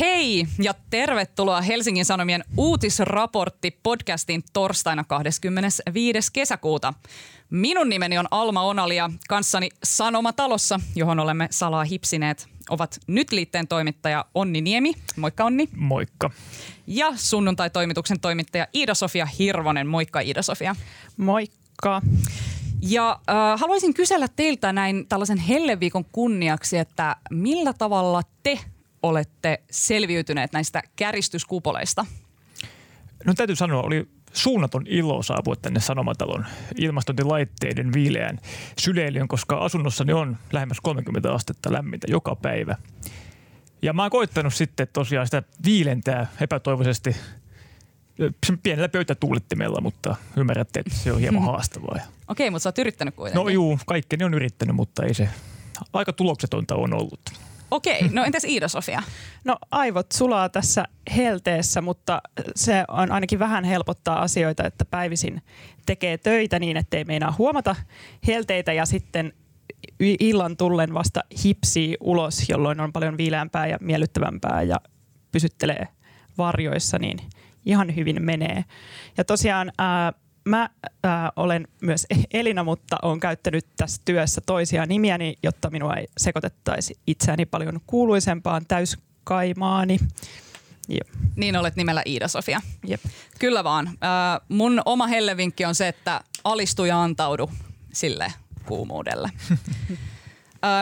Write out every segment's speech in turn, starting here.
Hei ja tervetuloa Helsingin Sanomien uutisraportti podcastin torstaina 25. kesäkuuta. Minun nimeni on Alma Onalia, kanssani Sanomatalossa, johon olemme salaa hipsineet, ovat nyt liitteen toimittaja Onni Niemi. Moikka Onni. Moikka. Ja sunnuntai-toimituksen toimittaja Iida-Sofia Hirvonen. Moikka Iida-Sofia. Moikka. Ja äh, haluaisin kysellä teiltä näin tällaisen helleviikon kunniaksi, että millä tavalla te olette selviytyneet näistä käristyskupoleista? No täytyy sanoa, oli suunnaton ilo saapua tänne Sanomatalon ilmastointilaitteiden viileään syleilyyn, koska asunnossani on lähemmäs 30 astetta lämmintä joka päivä. Ja mä oon koittanut sitten tosiaan sitä viilentää epätoivoisesti pienellä pöytätuulittimella, mutta ymmärrätte, että se on hieman haastavaa. Okei, mutta sä oot yrittänyt kuitenkin. No juu, kaikkeni on yrittänyt, mutta ei se aika tuloksetonta on ollut. Okei, no entäs Iida-Sofia? No aivot sulaa tässä helteessä, mutta se on ainakin vähän helpottaa asioita, että päivisin tekee töitä niin, ettei meinaa huomata helteitä ja sitten illan tullen vasta hipsii ulos, jolloin on paljon viileämpää ja miellyttävämpää ja pysyttelee varjoissa, niin ihan hyvin menee. Ja tosiaan ää, mä ää, olen myös Elina, mutta olen käyttänyt tässä työssä toisia nimiäni, jotta minua ei sekoitettaisi itseäni paljon kuuluisempaan täyskaimaani. Jep. Niin olet nimellä Iida-Sofia. Jep. Kyllä vaan. Äh, mun oma hellevinkki on se, että alistu ja antaudu sille kuumuudelle.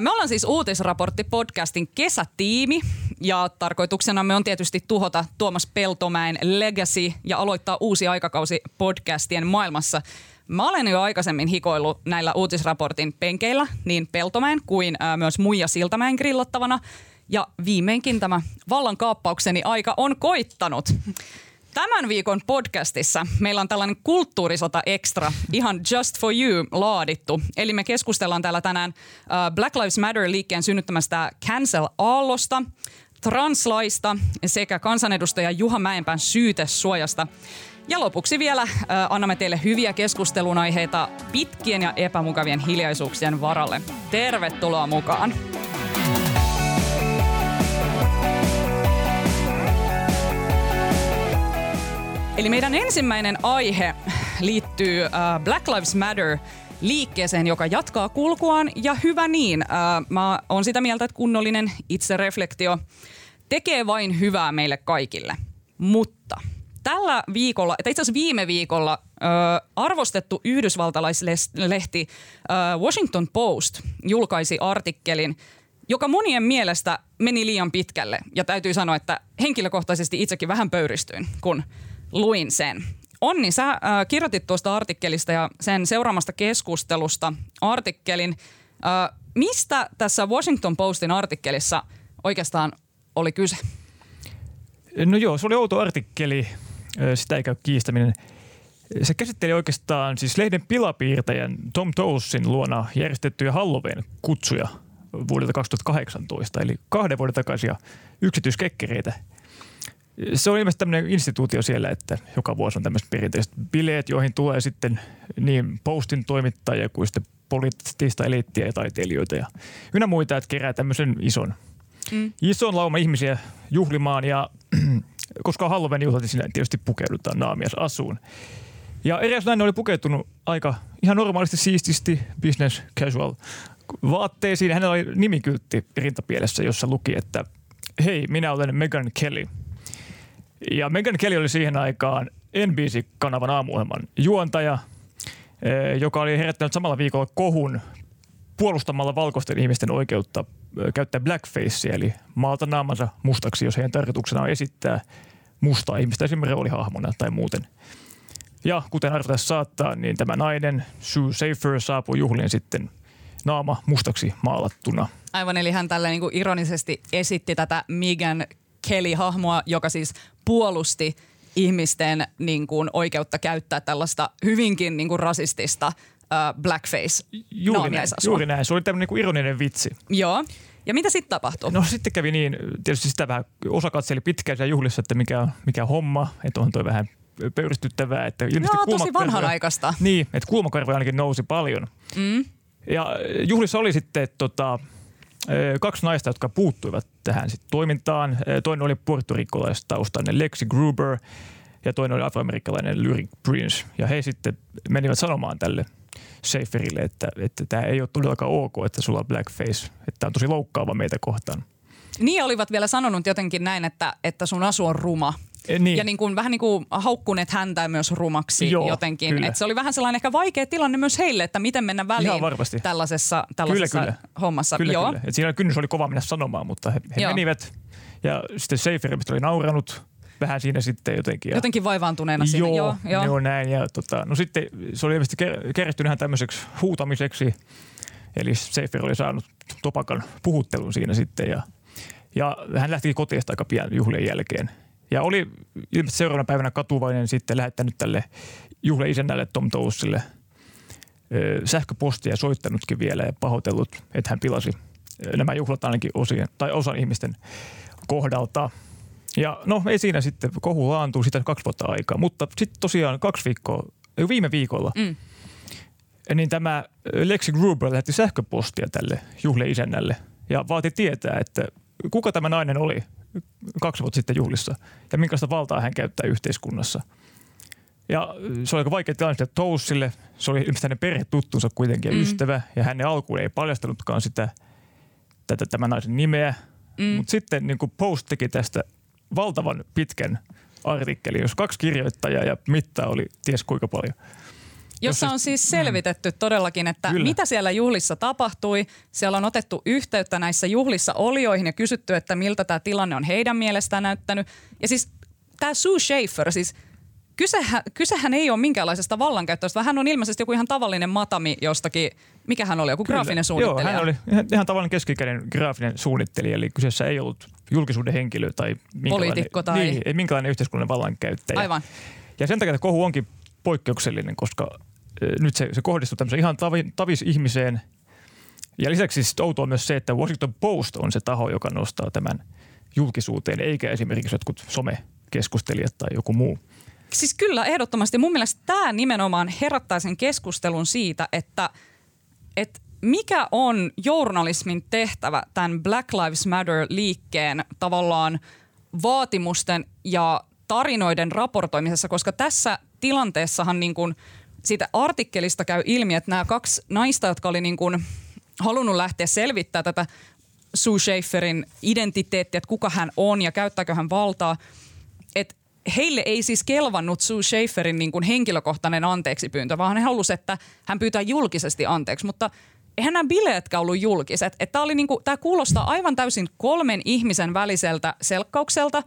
Me ollaan siis uutisraportti-podcastin kesätiimi ja tarkoituksena me on tietysti tuhota Tuomas Peltomäen legacy ja aloittaa uusi aikakausi podcastien maailmassa. Mä olen jo aikaisemmin hikoillut näillä uutisraportin penkeillä niin Peltomäen kuin myös Muija Siltamäen grillattavana. Ja viimeinkin tämä vallankaappaukseni aika on koittanut. Tämän viikon podcastissa meillä on tällainen kulttuurisota extra, ihan just for you laadittu. Eli me keskustellaan täällä tänään uh, Black Lives Matter-liikkeen synnyttämästä cancel-aallosta, translaista sekä kansanedustaja Juha Mäenpään syytesuojasta. Ja lopuksi vielä uh, annamme teille hyviä keskustelun aiheita pitkien ja epämukavien hiljaisuuksien varalle. Tervetuloa mukaan! Eli meidän ensimmäinen aihe liittyy uh, Black Lives Matter liikkeeseen, joka jatkaa kulkuaan ja hyvä niin. Uh, mä oon sitä mieltä, että kunnollinen itsereflektio tekee vain hyvää meille kaikille. Mutta tällä viikolla, tai itse asiassa viime viikolla uh, arvostettu yhdysvaltalaislehti Washington Post julkaisi artikkelin, joka monien mielestä meni liian pitkälle. Ja täytyy sanoa, että henkilökohtaisesti itsekin vähän pöyristyin, kun luin sen. Onni, sä äh, kirjoitit tuosta artikkelista ja sen seuraamasta keskustelusta artikkelin. Äh, mistä tässä Washington Postin artikkelissa oikeastaan oli kyse? No joo, se oli outo artikkeli, sitä ei käy kiistäminen. Se käsitteli oikeastaan siis lehden pilapiirtäjän Tom Toussin luona järjestettyjä Halloween-kutsuja vuodelta 2018, eli kahden vuoden takaisia yksityiskekkereitä – se on ilmeisesti tämmöinen instituutio siellä, että joka vuosi on tämmöiset perinteiset bileet, joihin tulee sitten niin postin toimittajia kuin sitten poliittista eliittiä ja taiteilijoita ja ynnä muita, että kerää tämmöisen ison, mm. ison lauma ihmisiä juhlimaan ja koska Halloween juhlat, niin siinä tietysti pukeudutaan naamias asuun. Ja eräs näin oli pukeutunut aika ihan normaalisti, siististi, business casual vaatteisiin. Hänellä oli nimikyltti rintapielessä, jossa luki, että hei, minä olen Megan Kelly – ja Megan Kelly oli siihen aikaan NBC-kanavan aamuohjelman juontaja, eh, joka oli herättänyt samalla viikolla kohun puolustamalla valkoisten ihmisten oikeutta eh, käyttää blackfacea, eli maalta naamansa mustaksi, jos heidän tarkoituksena on esittää mustaa ihmistä esimerkiksi roolihahmona tai muuten. Ja kuten arvata saattaa, niin tämä nainen, Sue Safer, saapui juhlien sitten naama mustaksi maalattuna. Aivan, eli hän tällä niin ironisesti esitti tätä Megan Kelly-hahmoa, joka siis puolusti ihmisten niin kuin, oikeutta käyttää tällaista hyvinkin niin kuin, rasistista uh, blackface juuri näin, juuri näin. Se oli tämmöinen niin ironinen vitsi. Joo. Ja mitä sitten tapahtui? No sitten kävi niin, tietysti sitä vähän osa katseli pitkään siellä juhlissa, että mikä, mikä homma, että on toi vähän pöyristyttävää. Että Joo, tosi vanhanaikaista. Niin, että kulmakarvoja ainakin nousi paljon. Mm. Ja juhlissa oli sitten tota, kaksi naista, jotka puuttuivat tähän sit toimintaan. Toinen oli puertorikolaistaustainen Lexi Gruber ja toinen oli afroamerikkalainen Lyric Prince. Ja he sitten menivät sanomaan tälle Schaeferille, että, että tämä ei ole todellakaan ok, että sulla on blackface, että tämä on tosi loukkaava meitä kohtaan. Niin olivat vielä sanonut jotenkin näin, että, että sun asu on ruma. Eh, Niin. Ja niin kuin, vähän niin kuin haukkuneet häntä myös rumaksi Joo, jotenkin. kyllä. Et se oli vähän sellainen ehkä vaikea tilanne myös heille, että miten mennä väliin Ihan varmasti. tällaisessa, tällaisessa Kyllä, kyllä. hommassa. Kyllä, Joo. kyllä. Et siinä kynnys oli kova mennä sanomaan, mutta he, he Joo. menivät. Ja sitten Schaefer oli nauranut vähän siinä sitten jotenkin. Ja Jotenkin vaivaantuneena siinä. Joo, Joo, joo. joo. näin. Ja tota, no sitten se oli ilmeisesti ker- kerrottu ihan tämmöiseksi huutamiseksi. Eli Schaefer oli saanut topakan puhuttelun siinä sitten ja, ja hän lähti kotiesta aika pian juhlien jälkeen. Ja oli seuraavana päivänä katuvainen sitten lähettänyt tälle juhlien isännälle Tom Tousille ö, sähköpostia ja soittanutkin vielä ja pahoitellut, että hän pilasi nämä juhlat ainakin osien, tai osan ihmisten kohdalta. Ja no ei siinä sitten, kohu laantuu sitä kaksi vuotta aikaa, mutta sitten tosiaan kaksi viikkoa, viime viikolla, Mm. niin tämä Lexi Gruber lähetti sähköpostia tälle juhlien isännälle ja vaati tietää, että kuka tämä nainen oli kaksi vuotta sitten juhlissa ja minkälaista valtaa hän käyttää yhteiskunnassa. Ja se oli aika vaikea tilanne sitten Toussille. Se oli ilmeisesti hänen perhetuttunsa kuitenkin Mm. ystävä ja hänen alkuun ei paljastanutkaan sitä, tätä, tämän naisen nimeä. Mm. Mutta sitten niin Post teki tästä valtavan pitkän artikkelin, jos kaksi kirjoittajaa ja mittaa oli ties kuinka paljon. Jossa on siis selvitetty todellakin, että Kyllä. mitä siellä juhlissa tapahtui. Siellä on otettu yhteyttä näissä juhlissa olioihin ja kysytty, että miltä tämä tilanne on heidän mielestään näyttänyt. Ja siis tämä Sue Schaefer, siis kysehän, kysehän ei ole minkäänlaisesta vallankäyttöstä, vaan hän on ilmeisesti joku ihan tavallinen matami jostakin, mikä hän oli, joku graafinen suunnittelija. Joo, hän oli ihan, ihan tavallinen keskikäinen graafinen suunnittelija, eli kyseessä ei ollut julkisuuden henkilö tai minkälainen, Poliitikko tai- niin, ei minkälainen yhteiskunnan vallankäyttäjä. Aivan. Ja sen takia että kohu onkin poikkeuksellinen, koska nyt se, se kohdistuu tämmöiseen ihan tavi, tavis ihmiseen. Ja lisäksi siis outoa myös se, että Washington Post on se taho, joka nostaa tämän julkisuuteen, eikä esimerkiksi jotkut somekeskustelijat tai joku muu. Siis kyllä, ehdottomasti. Mun mielestä tämä nimenomaan herättää sen keskustelun siitä, että, että mikä on journalismin tehtävä tämän Black Lives Matter-liikkeen tavallaan vaatimusten ja tarinoiden raportoimisessa, koska tässä tilanteessahan niin kuin siitä artikkelista käy ilmi, että nämä kaksi naista, jotka oli niin kuin halunnut lähteä selvittää tätä Sue Schaeferin identiteettiä, että kuka hän on ja käyttääkö hän valtaa, että heille ei siis kelvannut Sue Schaeferin niin kuin henkilökohtainen anteeksipyyntö, vaan he halusivat, että hän pyytää julkisesti anteeksi, mutta eihän nämä bileetkään ollut julkiset. Tämä, niin tämä kuulostaa aivan täysin kolmen ihmisen väliseltä selkkaukselta,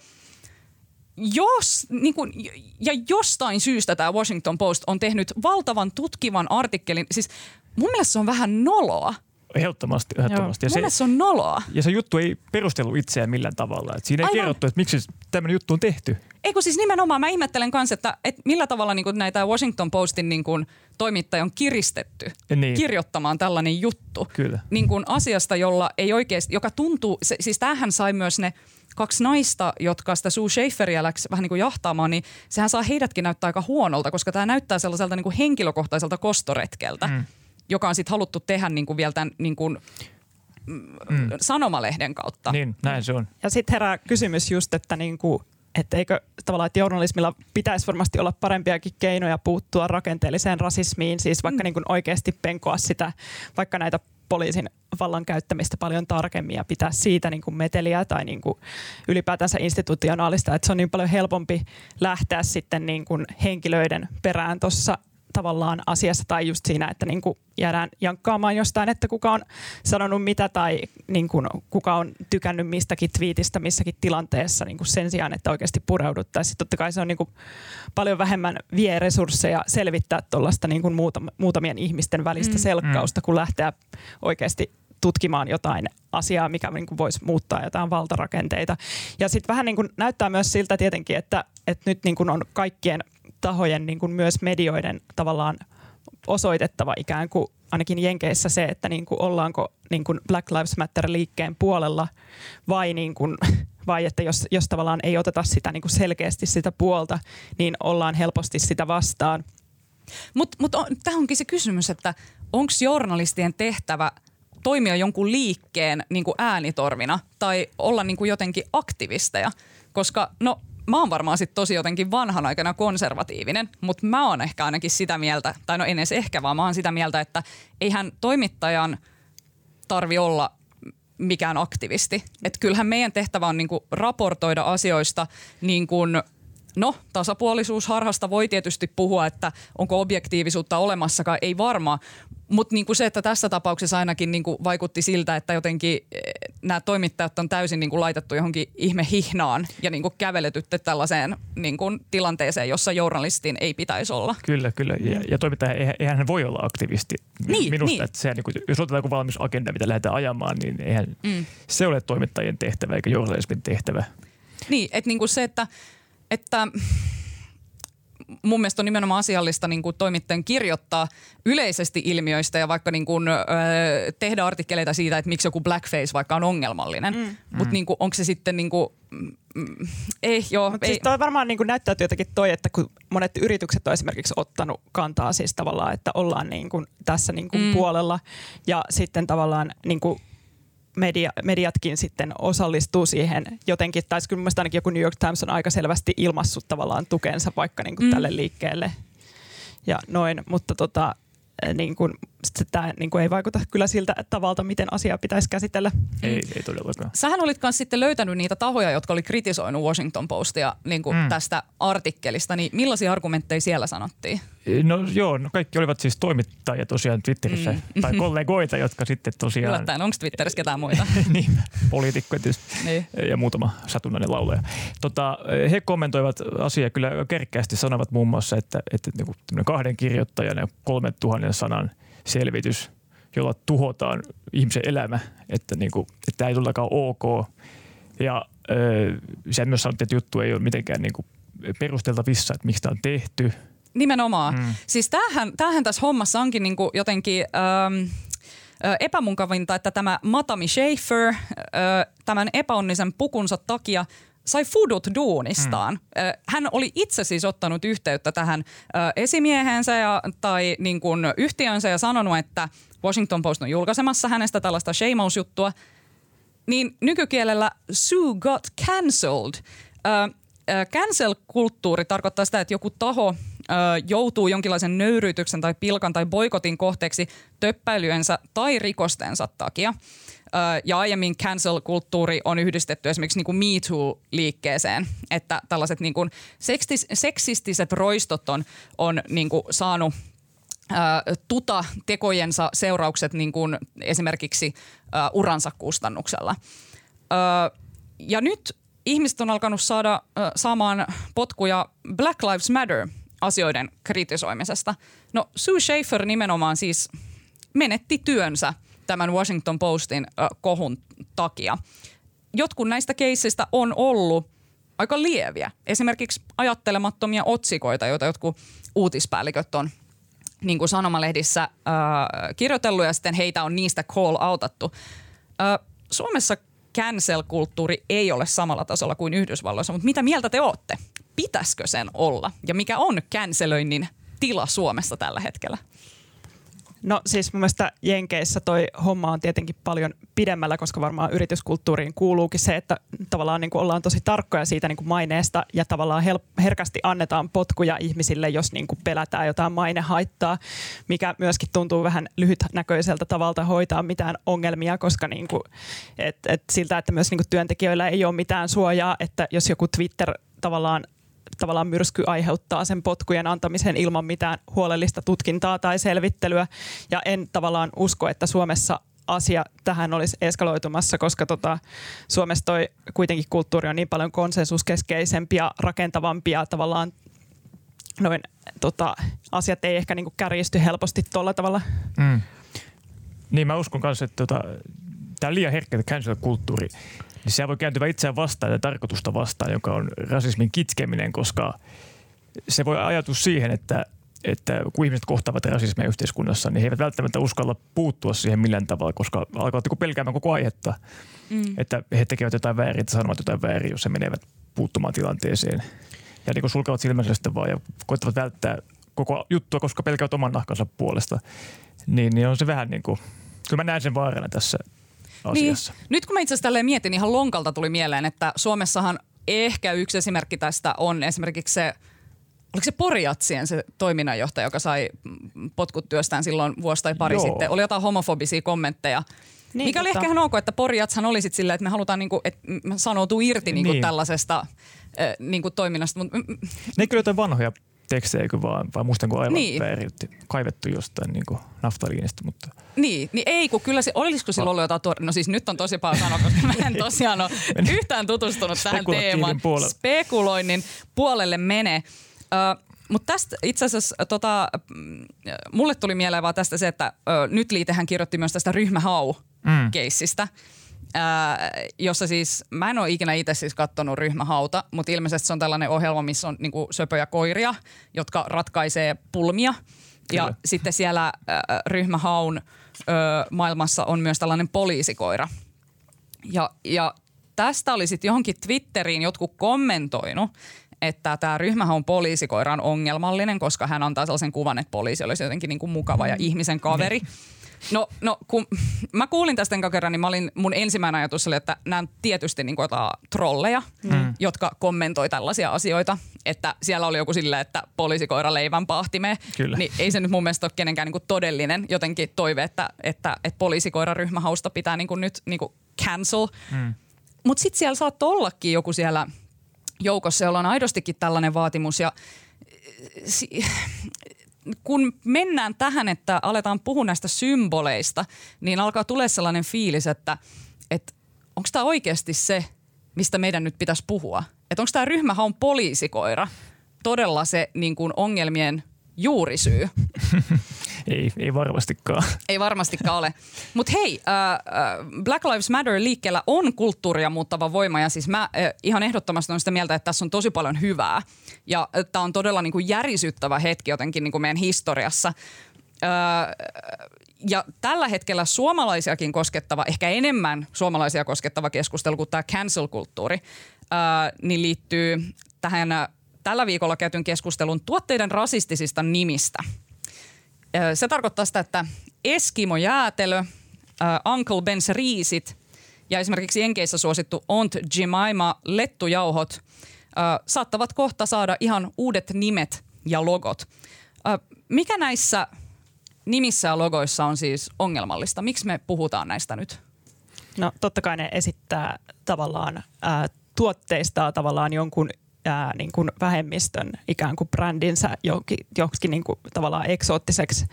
jos, niin kuin, ja jostain syystä tämä Washington Post on tehnyt valtavan tutkivan artikkelin. Siis mun mielestä se on vähän noloa. Ehdottomasti, ehdottomasti. Ja Mun se, se on noloa. ja se juttu ei perustelu itseään millään tavalla. Et siinä ei Aivan. kerrottu, että miksi tämmöinen juttu on tehty. Eikö siis nimenomaan, mä ihmettelen kanssa, että, että millä tavalla niin kuin näitä Washington Postin niin kuin, toimittaja on kiristetty Niin. kirjoittamaan tällainen juttu. Kyllä. Niin kuin asiasta, jolla ei oikeasti, joka tuntuu, se, siis tämähän sai myös ne kaksi naista, jotka sitä Sue Schaeferia läks vähän niin kuin jahtaamaan, niin sehän saa heidätkin näyttää aika huonolta, koska tämä näyttää sellaiselta niin kuin henkilökohtaiselta kostoretkeltä, mm. Joka on sitten haluttu tehdä niin kuin vielä tämän niin kuin, mm. sanomalehden kautta. Niin, näin se on. Ja sitten herää kysymys just, että niinku, että eikö tavallaan, että journalismilla pitäisi varmasti olla parempiakin keinoja puuttua rakenteelliseen rasismiin, siis vaikka mm. niin kuin oikeasti penkoa sitä, vaikka näitä poliisin vallan käyttämistä paljon tarkemmin ja pitää siitä niin kuin meteliä tai niin kuin ylipäätänsä institutionaalista, että se on niin paljon helpompi lähteä sitten niin kuin henkilöiden perään tuossa tavallaan asiassa tai just siinä, että niin kuin jäädään jankkaamaan jostain, että kuka on sanonut mitä tai niin kuin kuka on tykännyt mistäkin twiitistä missäkin tilanteessa niin kuin sen sijaan, että oikeasti pureuduttaisiin. Totta kai se on niin kuin paljon vähemmän vie resursseja selvittää tuollaista niin kuin muutamien ihmisten välistä Mm. selkkausta, kun lähteä oikeasti tutkimaan jotain asiaa, mikä niin kuin voisi muuttaa jotain valtarakenteita. Ja sitten vähän niin kuin näyttää myös siltä tietenkin, että, että nyt niin kuin on kaikkien tahojen, niin kuin myös medioiden tavallaan osoitettava ikään kuin ainakin Jenkeissä se, että niin kuin ollaanko niin kuin Black Lives Matter-liikkeen puolella vai, niin kuin, vai että jos, jos tavallaan ei oteta sitä niin kuin selkeästi sitä puolta, niin ollaan helposti sitä vastaan. Mutta mut on- tämä onkin se kysymys, että onko journalistien tehtävä toimia jonkun liikkeen niin kuin äänitorvina tai olla niin kuin jotenkin aktivisteja. Koska no mä oon varmaan sit tosi jotenkin vanhan aikana konservatiivinen, mutta mä oon ehkä ainakin sitä mieltä, tai no en edes ehkä, vaan mä oon sitä mieltä, että eihän toimittajan tarvi olla mikään aktivisti. Että kyllähän meidän tehtävä on niinku raportoida asioista niin kuin No, tasapuolisuusharhasta voi tietysti puhua, että onko objektiivisuutta olemassakaan, ei varmaan. Mutta niinku se, että tässä tapauksessa ainakin niinku vaikutti siltä, että jotenkin eh, nämä toimittajat on täysin niinku laitettu johonkin ihme hihnaan ja niinku käveletytte tällaiseen niinku tilanteeseen, jossa journalistin ei pitäisi olla. Kyllä, kyllä. Ja, ja toimittaja, eihän, hän voi olla aktivisti. Niin, Minusta, niin. että se, niin kuin, jos otetaan joku valmis agenda, mitä lähdetään ajamaan, niin eihän mm. se ole toimittajien tehtävä eikä journalismin tehtävä. Niin, että niinku se, että, että mun mielestä on nimenomaan asiallista niin kuin toimittajan kirjoittaa yleisesti ilmiöistä ja vaikka niin kuin, ö, tehdä artikkeleita siitä, että miksi joku blackface vaikka on ongelmallinen. Mm. Mutta niin onko se sitten niin kuin, mm, ei joo. Mut ei. siis toi varmaan niin näyttäytyy jotenkin toi, että kun monet yritykset on esimerkiksi ottanut kantaa siis tavallaan, että ollaan niin kuin tässä niin kuin mm. puolella ja sitten tavallaan niin kuin media, mediatkin sitten osallistuu siihen jotenkin, tai kyllä mielestäni ainakin joku New York Times on aika selvästi ilmassut tavallaan tukensa vaikka niin kuin mm. tälle liikkeelle ja noin, mutta tota, niin kuin, tämä niin kuin ei vaikuta kyllä siltä tavalta, miten asiaa pitäisi käsitellä. Ei, ei todellakaan. Sähän olit myös sitten löytänyt niitä tahoja, jotka oli kritisoinut Washington Postia niin kuin mm. tästä artikkelista, niin millaisia argumentteja siellä sanottiin? No joo, no kaikki olivat siis toimittajia tosiaan Twitterissä mm. tai kollegoita, jotka sitten tosiaan... Yllättäen, onko Twitterissä ketään muita? niin, poliitikkoja tietysti niin. ja muutama satunnainen laulaja. Tota, he kommentoivat asiaa kyllä kerkkäästi, sanovat muun muassa, että, että niin kahden kirjoittajan ja kolmen tuhannen sanan selvitys, jolla tuhotaan ihmisen elämä, että, niin kuin, että tämä ei tullakaan ok. Ja äh, sen myös sanottiin, että juttu ei ole mitenkään niin kuin perusteltavissa, että miksi tämä on tehty – Nimenomaan. Mm. Siis tämähän, tämähän tässä hommassa onkin niinku jotenkin... Ähm, epämunkavinta, että tämä Matami Schaefer tämän epäonnisen pukunsa takia sai fudut duunistaan. Mm. Hän oli itse siis ottanut yhteyttä tähän esimiehensä ja, tai niin kuin yhtiönsä ja sanonut, että Washington Post on julkaisemassa hänestä tällaista shameous-juttua. Niin nykykielellä Sue got cancelled. Cancel-kulttuuri tarkoittaa sitä, että joku taho joutuu jonkinlaisen nöyrytyksen tai pilkan tai boikotin kohteeksi töppäilyensä tai rikostensa takia. Ja aiemmin cancel-kulttuuri on yhdistetty esimerkiksi niin kuin Me Too-liikkeeseen, että tällaiset niin kuin sekstis, seksistiset roistot on, on niin kuin saanut tuta tekojensa seuraukset niin kuin esimerkiksi uransa kustannuksella. ja nyt ihmiset on alkanut saada saamaan potkuja Black Lives Matter asioiden kritisoimisesta. No Sue Schaefer nimenomaan siis menetti työnsä tämän Washington Postin äh, kohun takia. Jotkut näistä keisseistä on ollut aika lieviä. Esimerkiksi ajattelemattomia otsikoita, joita jotkut uutispäälliköt on niin kuin sanomalehdissä äh, kirjoitellut ja sitten heitä on niistä call-outattu. Äh, Suomessa cancel-kulttuuri ei ole samalla tasolla kuin Yhdysvalloissa, mutta mitä mieltä te olette? pitäisikö sen olla? Ja mikä on känselöinnin tila Suomessa tällä hetkellä? No siis mun mielestä Jenkeissä toi homma on tietenkin paljon pidemmällä, koska varmaan yrityskulttuuriin kuuluukin se, että tavallaan niin kuin ollaan tosi tarkkoja siitä niin kuin maineesta ja tavallaan hel- herkästi annetaan potkuja ihmisille, jos niin kuin pelätään jotain mainehaittaa, mikä myöskin tuntuu vähän lyhytnäköiseltä tavalta hoitaa mitään ongelmia, koska niin kuin, et, et siltä, että myös niin kuin työntekijöillä ei ole mitään suojaa, että jos joku Twitter tavallaan tavallaan myrsky aiheuttaa sen potkujen antamisen ilman mitään huolellista tutkintaa tai selvittelyä. Ja en tavallaan usko, että Suomessa asia tähän olisi eskaloitumassa, koska tota, Suomessa toi kuitenkin kulttuuri on niin paljon konsensuskeskeisempi ja rakentavampi ja tavallaan noin tota, asiat ei ehkä niinku kärjisty helposti tuolla tavalla. Mm. Niin mä uskon kanssa, että tota, tämä on liian herkkä cancel-kulttuuri niin se voi kääntyä itseään vastaan ja tarkoitusta vastaan, joka on rasismin kitkeminen, koska se voi ajatus siihen, että että kun ihmiset kohtaavat rasismia yhteiskunnassa, niin he eivät välttämättä uskalla puuttua siihen millään tavalla, koska alkavat niinku pelkäämään koko aihetta, mm. että he tekevät jotain väärin että sanovat jotain väärin, jos he menevät puuttumaan tilanteeseen. Ja niin sulkevat silmänsä sitten vaan ja koettavat välttää koko juttua, koska pelkäävät oman nahkansa puolesta. Niin, niin on se vähän niin kuin Kyllä mä näen sen vaarana tässä Niin. asiassa. Nyt kun mä itse asiassa mietin, ihan lonkalta tuli mieleen, että Suomessahan ehkä yksi esimerkki tästä on esimerkiksi se, oliko se Poriatsien se toiminnanjohtaja, joka sai potkut työstään silloin vuosi tai pari Joo. sitten. Oli jotain homofobisia kommentteja. Niin, Niin, mikä oli totta. ehkä ihan ok, että Poriatshan oli sitten silleen, että me halutaan niinku, että sanoutuu irti niinku Niin. tällaisesta äh, niinku toiminnasta. Mut, Ne kyllä jotain vanhoja tekstejä, eikö vaan, vai muistan kun aivan Niin. vääriutti, kaivettu jostain niin kuin naftaliinista, mutta Niin, niin ei, kun kyllä se, olisiko sillä ollut jotain, tuor- no siis nyt on tosi paljon sanoa, koska mä en tosiaan ole yhtään tutustunut tähän teemaan. puolelle. Spekuloinnin puolelle mene. Ö, mutta tästä itse asiassa tota, mm, mulle tuli mieleen vaan tästä se, että ö, nyt liitehän kirjoitti myös tästä ryhmähau-keissistä. Ö, jossa siis, mä en ole ikinä itse siis kattonut ryhmähauta, mutta ilmeisesti se on tällainen ohjelma, missä on niinku söpöjä koiria, jotka ratkaisee pulmia. Ja Kyllä. sitten siellä äh, ryhmähaun äh, maailmassa on myös tällainen poliisikoira. Ja, ja tästä oli sitten johonkin Twitteriin jotkut kommentoinut, että tämä ryhmähaun poliisikoira on ongelmallinen, koska hän antaa sellaisen kuvan, että poliisi olisi jotenkin niin kuin mukava ja ihmisen kaveri. No, no kun mä kuulin tästä enkä kerran, niin mä olin, mun ensimmäinen ajatus oli, että nämä on tietysti niin kuin trolleja, mm. jotka kommentoi tällaisia asioita. Että siellä oli joku silleen, että poliisikoira leivän pahtimeen. Kyllä. Niin ei se nyt mun mielestä ole kenenkään niin kuin todellinen jotenkin toive, että, että, että poliisikoira ryhmähausta pitää niin kuin nyt niin kuin cancel. Mm. Mutta sitten siellä saattoi ollakin joku siellä joukossa, jolla on aidostikin tällainen vaatimus. Ja si- kun mennään tähän, että aletaan puhua näistä symboleista, niin alkaa tulee sellainen fiilis, että, että onko tämä oikeasti se, mistä meidän nyt pitäisi puhua? Että onko tämä ryhmähaun poliisikoira todella se niin kuin ongelmien juurisyy? ei, ei varmastikaan. Ei varmastikaan ole. Mutta hei, äh, äh, Black Lives Matter liikkeellä on kulttuuria muuttava voima ja siis mä äh, ihan ehdottomasti on sitä mieltä, että tässä on tosi paljon hyvää. Ja tämä on todella niinku järisyttävä hetki jotenkin niinku meidän historiassa. Äh, ja tällä hetkellä suomalaisiakin koskettava, ehkä enemmän suomalaisia koskettava keskustelu kuin tämä cancel-kulttuuri, äh, niin liittyy tähän äh, tällä viikolla käytyn keskustelun tuotteiden rasistisista nimistä. Se tarkoittaa sitä, että Eskimo jäätelö, äh, Uncle Ben's riisit ja esimerkiksi Jenkeissä suosittu Aunt Jemima lettujauhot saattavat kohta saada ihan uudet nimet ja logot. Mikä näissä nimissä ja logoissa on siis ongelmallista? Miksi me puhutaan näistä nyt? No totta kai ne esittää tavallaan ää, tuotteistaa tavallaan jonkun ää, niin kuin vähemmistön ikään kuin brändinsä joksikin niin kuin tavallaan eksoottiseksi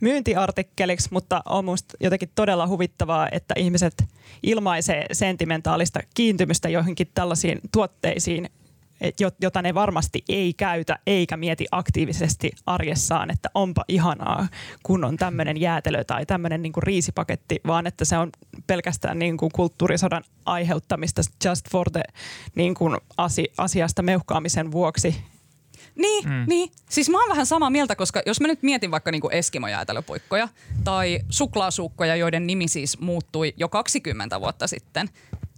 myyntiartikkeliksi, mutta on musta jotenkin todella huvittavaa, että ihmiset ilmaisee sentimentaalista kiintymystä joihinkin tällaisiin tuotteisiin, jota ne varmasti ei käytä eikä mieti aktiivisesti arjessaan, että onpa ihanaa, kun on tämmöinen jäätelö tai tämmöinen niin riisipaketti, vaan että se on pelkästään niin kuin kulttuurisodan aiheuttamista just for the niin kuin asi- asiasta meuhkaamisen vuoksi. Niin, mm. niin. Siis mä oon vähän samaa mieltä, koska jos mä nyt mietin vaikka niinku Eskimo-jäätelöpuikkoja tai suklaasuukkoja, joiden nimi siis muuttui jo 20 vuotta sitten,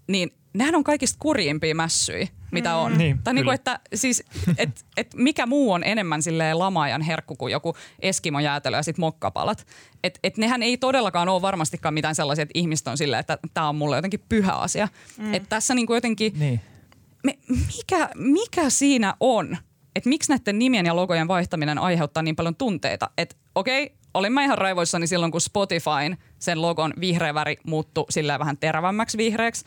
niin nehän on kaikista kurjimpia mässyjä, mitä on. Niin, tai niinku, että siis, et, et mikä muu on enemmän silleen lamaajan herkku kuin joku Eskimo-jäätelö ja sit mokkapalat. Et, et nehän ei todellakaan ole varmastikaan mitään sellaisia, että ihmiset on silleen, että tämä on mulle jotenkin pyhä asia. Mm. Et tässä niinku jotenkin Niin. me, mikä, mikä siinä on? Että miksi näiden nimien ja logojen vaihtaminen aiheuttaa niin paljon tunteita? Että okei, olin mä ihan raivoissani silloin, kun Spotifyn sen logon vihreä väri muuttui sillä vähän terävämmäksi vihreäksi.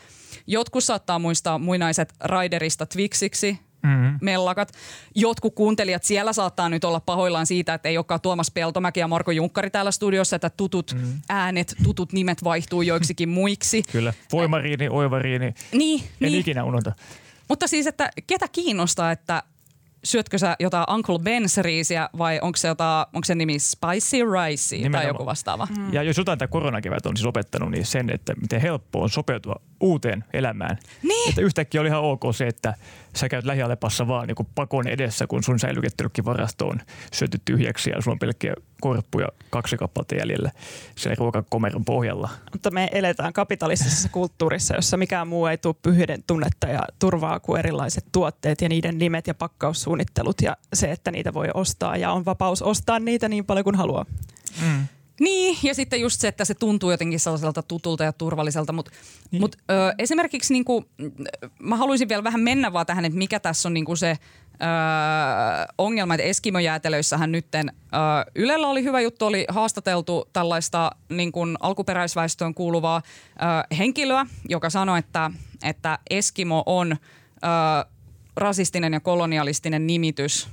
Jotkut saattaa muistaa muinaiset Raiderista Twixiksi, Mm-hmm. mellakat. Jotkut kuuntelijat siellä saattaa nyt olla pahoillaan siitä, että ei olekaan Tuomas Peltomäki ja Marko Junkkari täällä studiossa, että tutut mm. äänet, tutut nimet vaihtuu joiksikin muiksi. Kyllä. Voimariini, oivariini. Niin, En niin. ikinä unohda. Mutta siis, että ketä kiinnostaa, että syötkö sä jotain Uncle Ben's riisiä vai onko se, jotain, onko se nimi Spicy Rice tai joku vastaava? Mm. Ja jos jotain tämä koronakevät on siis opettanut, niin sen, että miten helppoa on sopeutua uuteen elämään. Niin. Että yhtäkkiä oli ihan ok se, että sä käyt lähialepassa vaan niin pakon edessä, kun sun säilykettelykin varasto on syöty tyhjäksi ja sulla on pelkkiä korppuja kaksi kappaletta jäljellä sen ruokakomeron pohjalla. Mutta me eletään kapitalistisessa kulttuurissa, jossa mikään muu ei tule pyhyyden tunnetta ja turvaa kuin erilaiset tuotteet ja niiden nimet ja pakkaussuunnittelut ja se, että niitä voi ostaa ja on vapaus ostaa niitä niin paljon kuin haluaa. Mm. Niin, ja sitten just se, että se tuntuu jotenkin sellaiselta tutulta ja turvalliselta, mutta niin. mut, ö, esimerkiksi niinku, mä haluaisin vielä vähän mennä vaan tähän, että mikä tässä on niinku se ö, ongelma, että Eskimojäätelöissähän nytten ö, Ylellä oli hyvä juttu, oli haastateltu tällaista niinku alkuperäisväestöön kuuluvaa ö, henkilöä, joka sanoi, että, että Eskimo on ö, rasistinen ja kolonialistinen nimitys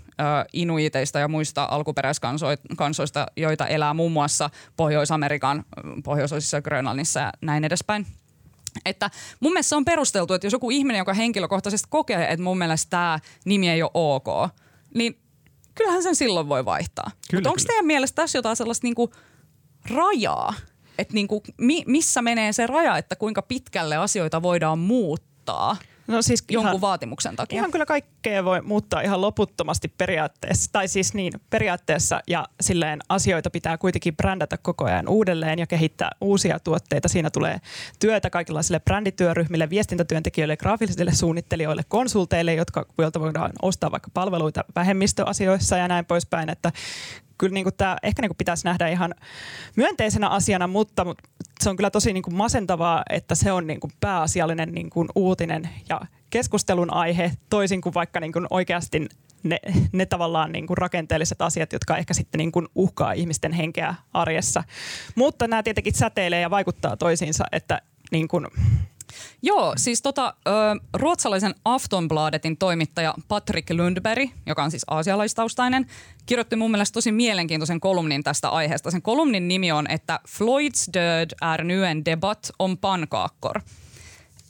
inuiteista ja muista alkuperäiskansoista, joita elää muun muassa Pohjois-Amerikan pohjoisosissa Grönlannissa ja näin edespäin. Että mun mielestä se on perusteltu, että jos joku ihminen, joka henkilökohtaisesti kokee, että mun mielestä tämä nimi ei ole ok, niin kyllähän sen silloin voi vaihtaa. Mutta onko teidän mielestä tässä jotain sellaista niinku rajaa, että niinku, mi, missä menee se raja, että kuinka pitkälle asioita voidaan muuttaa – No siis jonkun ihan, vaatimuksen takia. Ihan kyllä kaikkea voi muuttaa ihan loputtomasti periaatteessa. Tai siis niin, periaatteessa ja silleen asioita pitää kuitenkin brändätä koko ajan uudelleen ja kehittää uusia tuotteita. Siinä tulee työtä kaikenlaisille brändityöryhmille, viestintätyöntekijöille, graafisille suunnittelijoille, konsulteille, jotka, joilta voidaan ostaa vaikka palveluita vähemmistöasioissa ja näin poispäin. Että kyllä niin tämä ehkä niin kuin pitäisi nähdä ihan myönteisenä asiana, mutta, se on kyllä tosi niin masentavaa, että se on niin kuin pääasiallinen niin kuin uutinen ja keskustelun aihe, toisin kuin vaikka niin kuin oikeasti ne, ne tavallaan niin kuin rakenteelliset asiat, jotka ehkä sitten niin kuin uhkaa ihmisten henkeä arjessa. Mutta nämä tietenkin säteilee ja vaikuttaa toisiinsa, että niin kuin Joo, siis tota, ö, ruotsalaisen Aftonbladetin toimittaja Patrick Lundberg, joka on siis aasialaistaustainen, kirjoitti mun mielestä tosi mielenkiintoisen kolumnin tästä aiheesta. Sen kolumnin nimi on, että Floyds död är nu en debatt om pannkakor.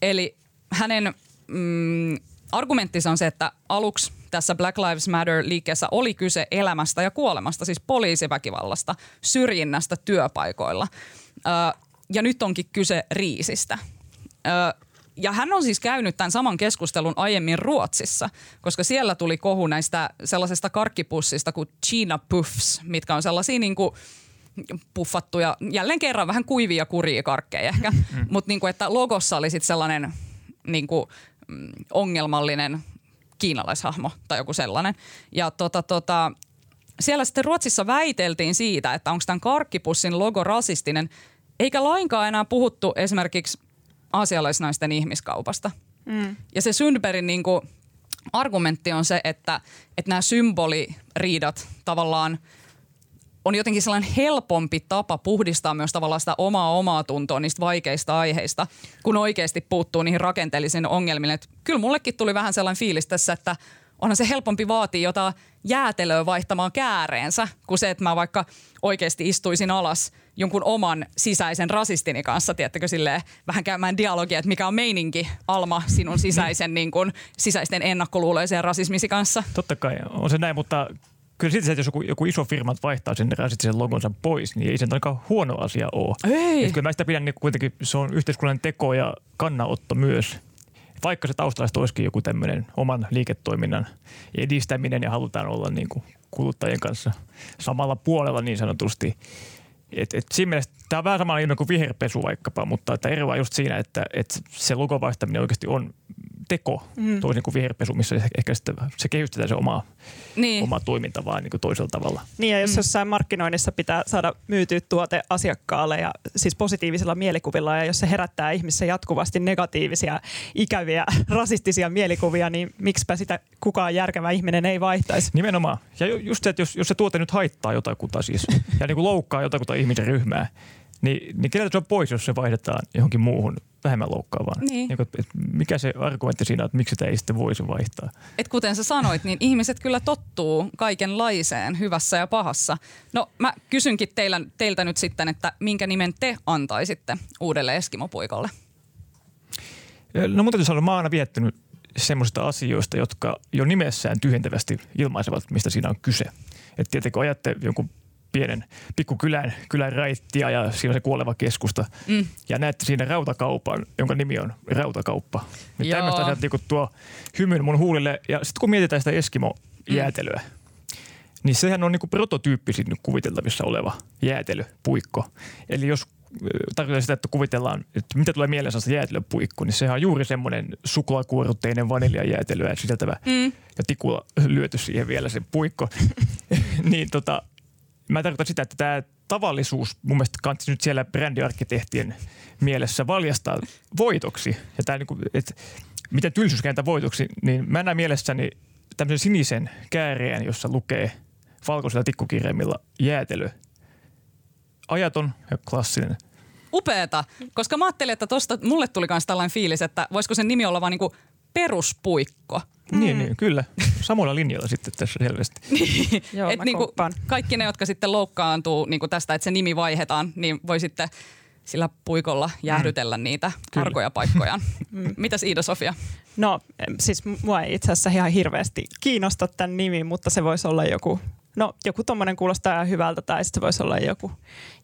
Eli hänen mm, argumenttinsa on se, että aluksi tässä Black Lives Matter-liikkeessä oli kyse elämästä ja kuolemasta, siis poliisiväkivallasta, syrjinnästä työpaikoilla. Ö, ja nyt onkin kyse riisistä ja hän on siis käynyt tämän saman keskustelun aiemmin Ruotsissa, koska siellä tuli kohu näistä sellaisesta karkkipussista kuin China Puffs, mitkä on sellaisia niin kuin puffattuja, jälleen kerran vähän kuivia kuria karkkeja ehkä, mm. mutta niin kuin, että logossa oli sitten sellainen niin kuin, mm, ongelmallinen kiinalaishahmo tai joku sellainen. Ja tota, tota, siellä sitten Ruotsissa väiteltiin siitä, että onko tämän karkkipussin logo rasistinen, eikä lainkaan enää puhuttu esimerkiksi aasialaisnaisten ihmiskaupasta. Mm. Ja se Sundbergin niin kuin, argumentti on se, että, että nämä symboliriidat tavallaan on jotenkin sellainen helpompi tapa puhdistaa myös tavallaan sitä omaa omaa tuntoa niistä vaikeista aiheista, kun oikeasti puuttuu niihin rakenteellisiin ongelmiin. Et kyllä mullekin tuli vähän sellainen fiilis tässä, että onhan se helpompi vaatia jotain jäätelöä vaihtamaan kääreensä, kuin se, että mä vaikka oikeasti istuisin alas jonkun oman sisäisen rasistini kanssa, tiettäkö, silleen vähän käymään dialogia, että mikä on meininki, Alma, sinun sisäisen niin kuin, sisäisten ennakkoluuloisen rasismisi kanssa. Totta kai, on se näin, mutta kyllä sitten se, että jos joku, joku iso firma vaihtaa sen rasistisen logonsa pois, niin ei se ainakaan huono asia ole. Ei. Et kyllä mä sitä pidän niin kuitenkin, se on yhteiskunnallinen teko ja kannanotto myös vaikka se taustalla olisikin joku tämmöinen oman liiketoiminnan edistäminen ja halutaan olla niin kuin kuluttajien kanssa samalla puolella niin sanotusti. Et, et siinä mielessä tämä on vähän sama kuin viherpesu vaikkapa, mutta että ero on just siinä, että, että se logon vaihtaminen oikeasti on teko, mm. toisin kuin viherpesu, missä ehkä sitten se kehystetään se oma, niin. oma toiminta vaan niin kuin toisella tavalla. Niin ja jos mm. jossain markkinoinnissa pitää saada myytyä tuote asiakkaalle ja siis positiivisilla mielikuvilla ja jos se herättää ihmissä jatkuvasti negatiivisia, ikäviä, rasistisia mielikuvia, niin miksipä sitä kukaan järkevä ihminen ei vaihtaisi. Nimenomaan. Ja just se, että jos, jos se tuote nyt haittaa jotakuta siis ja niin kuin loukkaa jotakuta ihmisen ryhmää, niin, niin keneltä se on pois, jos se vaihdetaan johonkin muuhun vähemmän loukkaavaan? Niin. niin et mikä se argumentti siinä, että miksi sitä ei sitten voisi vaihtaa? Et kuten sä sanoit, niin ihmiset kyllä tottuu kaikenlaiseen hyvässä ja pahassa. No mä kysynkin teillä, teiltä nyt sitten, että minkä nimen te antaisitte uudelle Eskimopuikolle? No mun täytyy sanoa, mä oon aina viettänyt semmoisista asioista, jotka jo nimessään tyhjentävästi ilmaisevat, mistä siinä on kyse. Että tietenkin kun ajatte jonkun pienen pikkukylän kylän raittia ja siinä on se kuoleva keskusta. Mm. Ja näette siinä rautakaupan, jonka nimi on Rautakauppa. Niin tämmöistä asiat niin tuo hymyn mun huulille. Ja sitten kun mietitään sitä Eskimo-jäätelyä, mm. niin sehän on niin kuin prototyyppisin nyt kuviteltavissa oleva jäätelypuikko. Eli jos tarkoitan sitä, että kuvitellaan, että mitä tulee mieleen sellaista jäätelöpuikko, niin sehän on juuri semmoinen suklaakuorutteinen vaniljajäätelöä sisältävä mm. ja tikulla lyöty siihen vielä se puikko. niin tota, Mä tarkoitan sitä, että tämä tavallisuus mun mielestä kansi nyt siellä brändiarkkitehtien mielessä valjastaa voitoksi. Ja tämä, niin kuin, että miten tylsyys kääntää voitoksi, niin mä näen mielessäni tämmöisen sinisen kääreen, jossa lukee valkoisella tikkukirjaimilla jäätelö. Ajaton ja klassinen. Upeeta, koska mä ajattelin, että tosta mulle tuli myös tällainen fiilis, että voisiko sen nimi olla vaan niinku peruspuikko. Mm. Niin, niin, kyllä. Samoilla linjoilla sitten tässä selvästi. Joo, Et niinku kaikki ne, jotka sitten loukkaantuu niinku tästä, että se nimi vaihdetaan, niin voi sitten sillä puikolla jäähdytellä mm. niitä Kyllä. arkoja paikkoja. Mm. Mitäs Iida-Sofia? No siis mua ei itse asiassa ihan hirveästi kiinnosta tämän nimi, mutta se voisi olla joku No joku tommonen kuulostaa ihan hyvältä tai sitten se voisi olla joku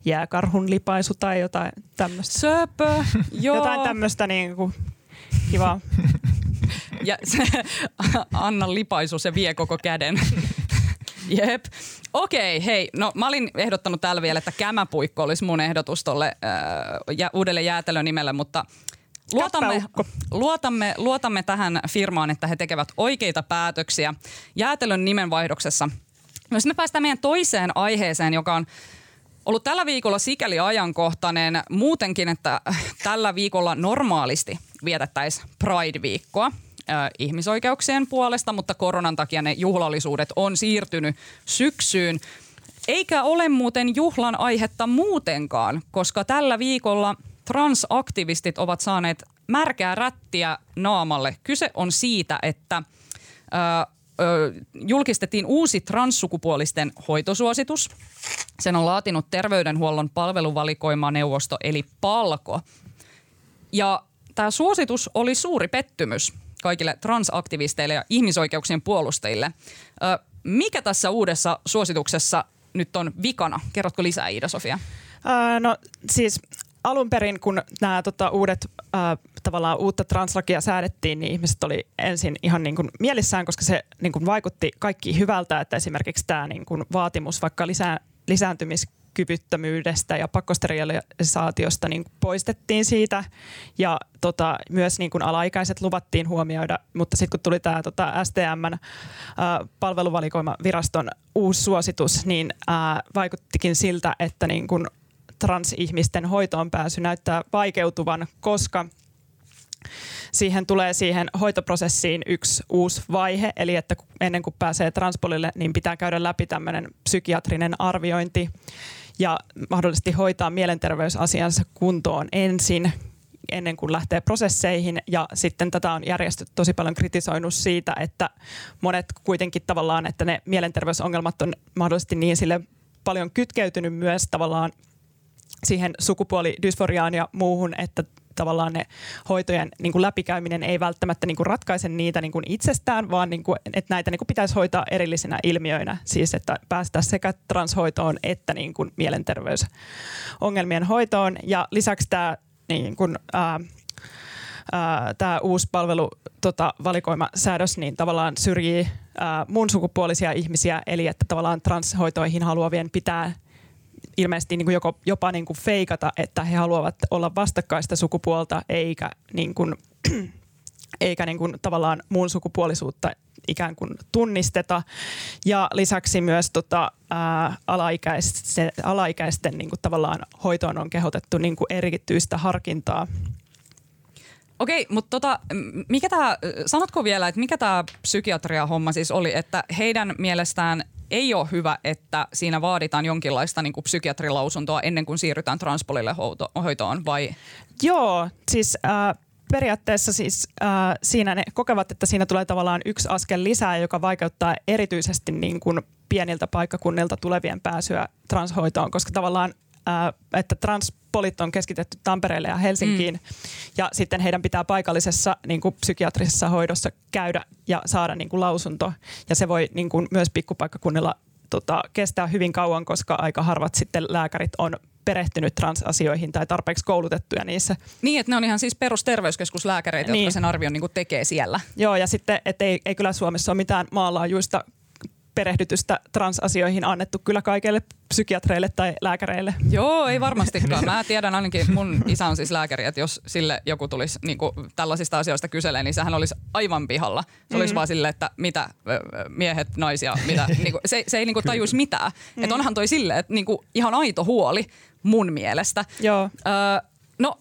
jääkarhun lipaisu tai jotain tämmöistä. Söpö, joo. Jotain tämmöistä niin kuin kivaa. Ja se Anna lipaisu, se vie koko käden. Jep. Okei, okay, hei. No mä olin ehdottanut täällä vielä, että kämäpuikko olisi mun ehdotus tolle äh, ja uudelle jäätelönimelle, mutta Luotamme, luotamme, luotamme tähän firmaan, että he tekevät oikeita päätöksiä jäätelön nimenvaihdoksessa. Jos me päästään meidän toiseen aiheeseen, joka on ollut tällä viikolla sikäli ajankohtainen muutenkin, että tällä viikolla normaalisti vietettäisiin Pride-viikkoa ihmisoikeuksien puolesta, mutta koronan takia ne juhlallisuudet on siirtynyt syksyyn. Eikä ole muuten juhlan aihetta muutenkaan, koska tällä viikolla transaktivistit ovat saaneet märkää rättiä naamalle. Kyse on siitä, että ö, ö, julkistettiin uusi transsukupuolisten hoitosuositus. Sen on laatinut terveydenhuollon palveluvalikoimaneuvosto eli PALKO. Ja tämä suositus oli suuri pettymys kaikille transaktivisteille ja ihmisoikeuksien puolustajille. Ö, mikä tässä uudessa suosituksessa nyt on vikana? Kerrotko lisää Iida-Sofia? Öö, no siis alun perin, kun nämä tota, uudet äh, tavallaan uutta translakia säädettiin, niin ihmiset oli ensin ihan niin kuin mielissään, koska se niin kuin vaikutti kaikki hyvältä, että esimerkiksi tämä niin kuin vaatimus vaikka lisää, lisääntymiskyvyttömyydestä ja pakkosterilisaatiosta niin poistettiin siitä. Ja tota, myös niin kuin alaikäiset luvattiin huomioida, mutta sitten kun tuli tämä tota, STMn äh, palveluvalikoimaviraston uusi suositus, niin äh, vaikuttikin siltä, että niin kuin transihmisten hoitoon pääsy näyttää vaikeutuvan, koska siihen tulee siihen hoitoprosessiin yksi uusi vaihe, eli että ennen kuin pääsee transpolille, niin pitää käydä läpi tämmöinen psykiatrinen arviointi ja mahdollisesti hoitaa mielenterveysasiansa kuntoon ensin ennen kuin lähtee prosesseihin. Ja sitten tätä on järjestöt tosi paljon kritisoinut siitä, että monet kuitenkin tavallaan, että ne mielenterveysongelmat on mahdollisesti niin sille paljon kytkeytynyt myös tavallaan siihen sukupuolidysforiaan ja muuhun, että tavallaan ne hoitojen niin kuin läpikäyminen ei välttämättä niin kuin ratkaise niitä niin kuin itsestään, vaan niin kuin, että näitä niin kuin pitäisi hoitaa erillisinä ilmiöinä. Siis että päästä sekä transhoitoon että niin kuin mielenterveysongelmien hoitoon. Ja lisäksi tämä niin kuin, ää, tämä uusi palvelu tota, niin tavallaan syrjii ää, mun sukupuolisia ihmisiä, eli että tavallaan transhoitoihin haluavien pitää ilmeisesti niin kuin joko, jopa niin kuin feikata, että he haluavat olla vastakkaista sukupuolta eikä, niin kuin, eikä niin kuin tavallaan muun sukupuolisuutta ikään kuin tunnisteta. Ja lisäksi myös tota, ää, alaikäisten, alaikäisten niin kuin tavallaan hoitoon on kehotettu niin kuin erityistä harkintaa. Okei, mutta tota, mikä tää, sanotko vielä, että mikä tämä psykiatria-homma siis oli, että heidän mielestään ei ole hyvä, että siinä vaaditaan jonkinlaista niin kuin psykiatrilausuntoa ennen kuin siirrytään transpolille hoitoon vai? Joo, siis äh, periaatteessa siis äh, siinä ne kokevat, että siinä tulee tavallaan yksi askel lisää, joka vaikeuttaa erityisesti niin kuin pieniltä paikkakunnilta tulevien pääsyä transhoitoon, koska tavallaan että transpolit on keskitetty Tampereelle ja Helsinkiin mm. ja sitten heidän pitää paikallisessa niin kuin psykiatrisessa hoidossa käydä ja saada niin kuin lausunto ja se voi niin kuin myös pikkupaikkakunnilla tota, kestää hyvin kauan, koska aika harvat sitten lääkärit on perehtynyt transasioihin tai tarpeeksi koulutettuja niissä. Niin, että ne on ihan siis perusterveyskeskuslääkäreitä, niin. jotka sen arvion niin tekee siellä. Joo, ja sitten, että ei, ei kyllä Suomessa ole mitään maanlaajuista perehdytystä transasioihin annettu kyllä kaikille psykiatreille tai lääkäreille. Joo, ei varmastikaan. Mä tiedän ainakin, mun isä on siis lääkäri, että jos sille joku tulisi niin kuin, tällaisista asioista kyselee, niin sehän olisi aivan pihalla. Se olisi mm. vaan silleen, että mitä miehet, naisia, mitä. niin kuin, se, se ei niin kuin, tajuisi mitään. Mm. Että onhan toi silleen, että niin kuin, ihan aito huoli mun mielestä. Joo. Öö, no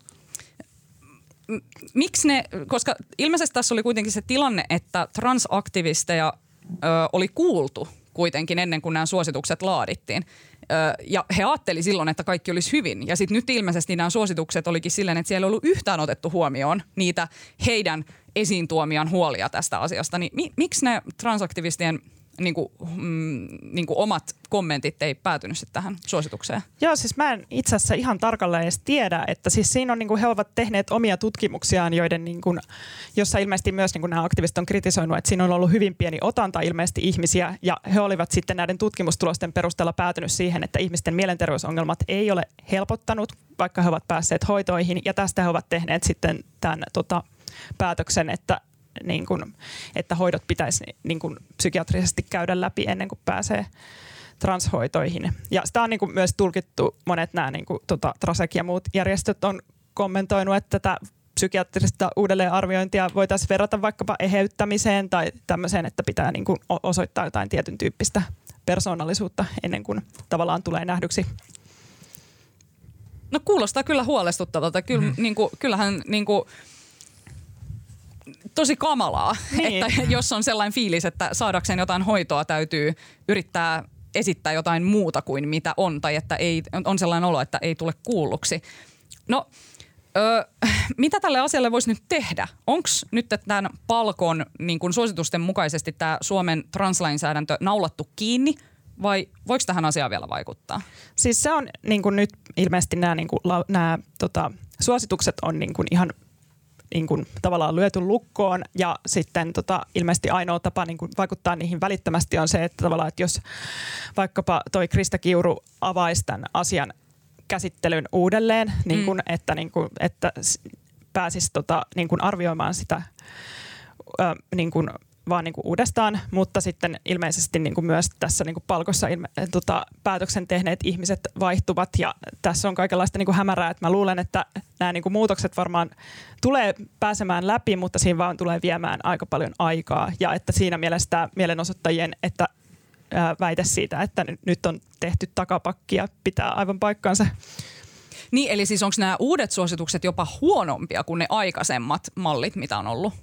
miksi ne, koska ilmeisesti tässä oli kuitenkin se tilanne, että transaktivisteja ö, oli kuultu kuitenkin ennen kuin nämä suositukset laadittiin. Ö, ja he ajatteli silloin, että kaikki olisi hyvin. Ja sitten nyt ilmeisesti nämä suositukset olikin silleen, että siellä ei ollut yhtään otettu huomioon niitä heidän esiin tuomiaan huolia tästä asiasta. Niin mi- miksi ne transaktivistien niin kuin, mm, niin kuin omat kommentit ei päätynyt sitten tähän suositukseen? Joo, siis mä en itse asiassa ihan tarkalleen edes tiedä, että siis siinä on, niin kuin he ovat tehneet omia tutkimuksiaan, joiden, niin kuin, jossa ilmeisesti myös niin kuin nämä aktivistit on kritisoinut, että siinä on ollut hyvin pieni otanta ilmeisesti ihmisiä, ja he olivat sitten näiden tutkimustulosten perusteella päätynyt siihen, että ihmisten mielenterveysongelmat ei ole helpottanut, vaikka he ovat päässeet hoitoihin, ja tästä he ovat tehneet sitten tämän tota, päätöksen, että niin kuin, että hoidot pitäisi niin kuin psykiatrisesti käydä läpi ennen kuin pääsee transhoitoihin. Ja sitä on niin kuin myös tulkittu, monet nämä niin kuin, tota, Trasek ja muut järjestöt on kommentoinut, että tätä psykiatrista uudelleenarviointia voitaisiin verrata vaikkapa eheyttämiseen tai tämmöiseen, että pitää niin kuin osoittaa jotain tietyn tyyppistä persoonallisuutta ennen kuin tavallaan tulee nähdyksi. No kuulostaa kyllä huolestuttavalta. Kyllä, mm. niin kuin, kyllähän niin kuin, tosi kamalaa, niin. että jos on sellainen fiilis, että saadakseen jotain hoitoa täytyy yrittää esittää jotain muuta kuin mitä on, tai että ei, on sellainen olo, että ei tule kuulluksi. No, ö, mitä tälle asialle voisi nyt tehdä? Onko nyt tämän palkon niin kun suositusten mukaisesti tämä Suomen translainsäädäntö naulattu kiinni, vai voiko tähän asiaan vielä vaikuttaa? Siis se on niin kuin nyt ilmeisesti nämä, niin kuin, nämä tota, suositukset on niin kuin ihan niin kuin, tavallaan lyöty lukkoon ja sitten tota, ilmeisesti ainoa tapa niin kuin, vaikuttaa niihin välittömästi on se, että tavallaan, että jos vaikkapa toi Krista Kiuru avaisi tämän asian käsittelyn uudelleen, niin kuin, mm. että, niin kuin, että pääsisi tota, niin kuin arvioimaan sitä ö, niin kuin vaan niin kuin uudestaan, mutta sitten ilmeisesti niin kuin myös tässä niin kuin palkossa ilme, tota, päätöksen tehneet ihmiset vaihtuvat. Ja tässä on kaikenlaista niin kuin hämärää, että mä luulen, että nämä niin kuin muutokset varmaan tulee pääsemään läpi, mutta siinä vaan tulee viemään aika paljon aikaa. Ja että siinä mielessä mielenosoittajien, että väite siitä, että nyt on tehty takapakkia, pitää aivan paikkaansa. Niin, eli siis onko nämä uudet suositukset jopa huonompia kuin ne aikaisemmat mallit, mitä on ollut?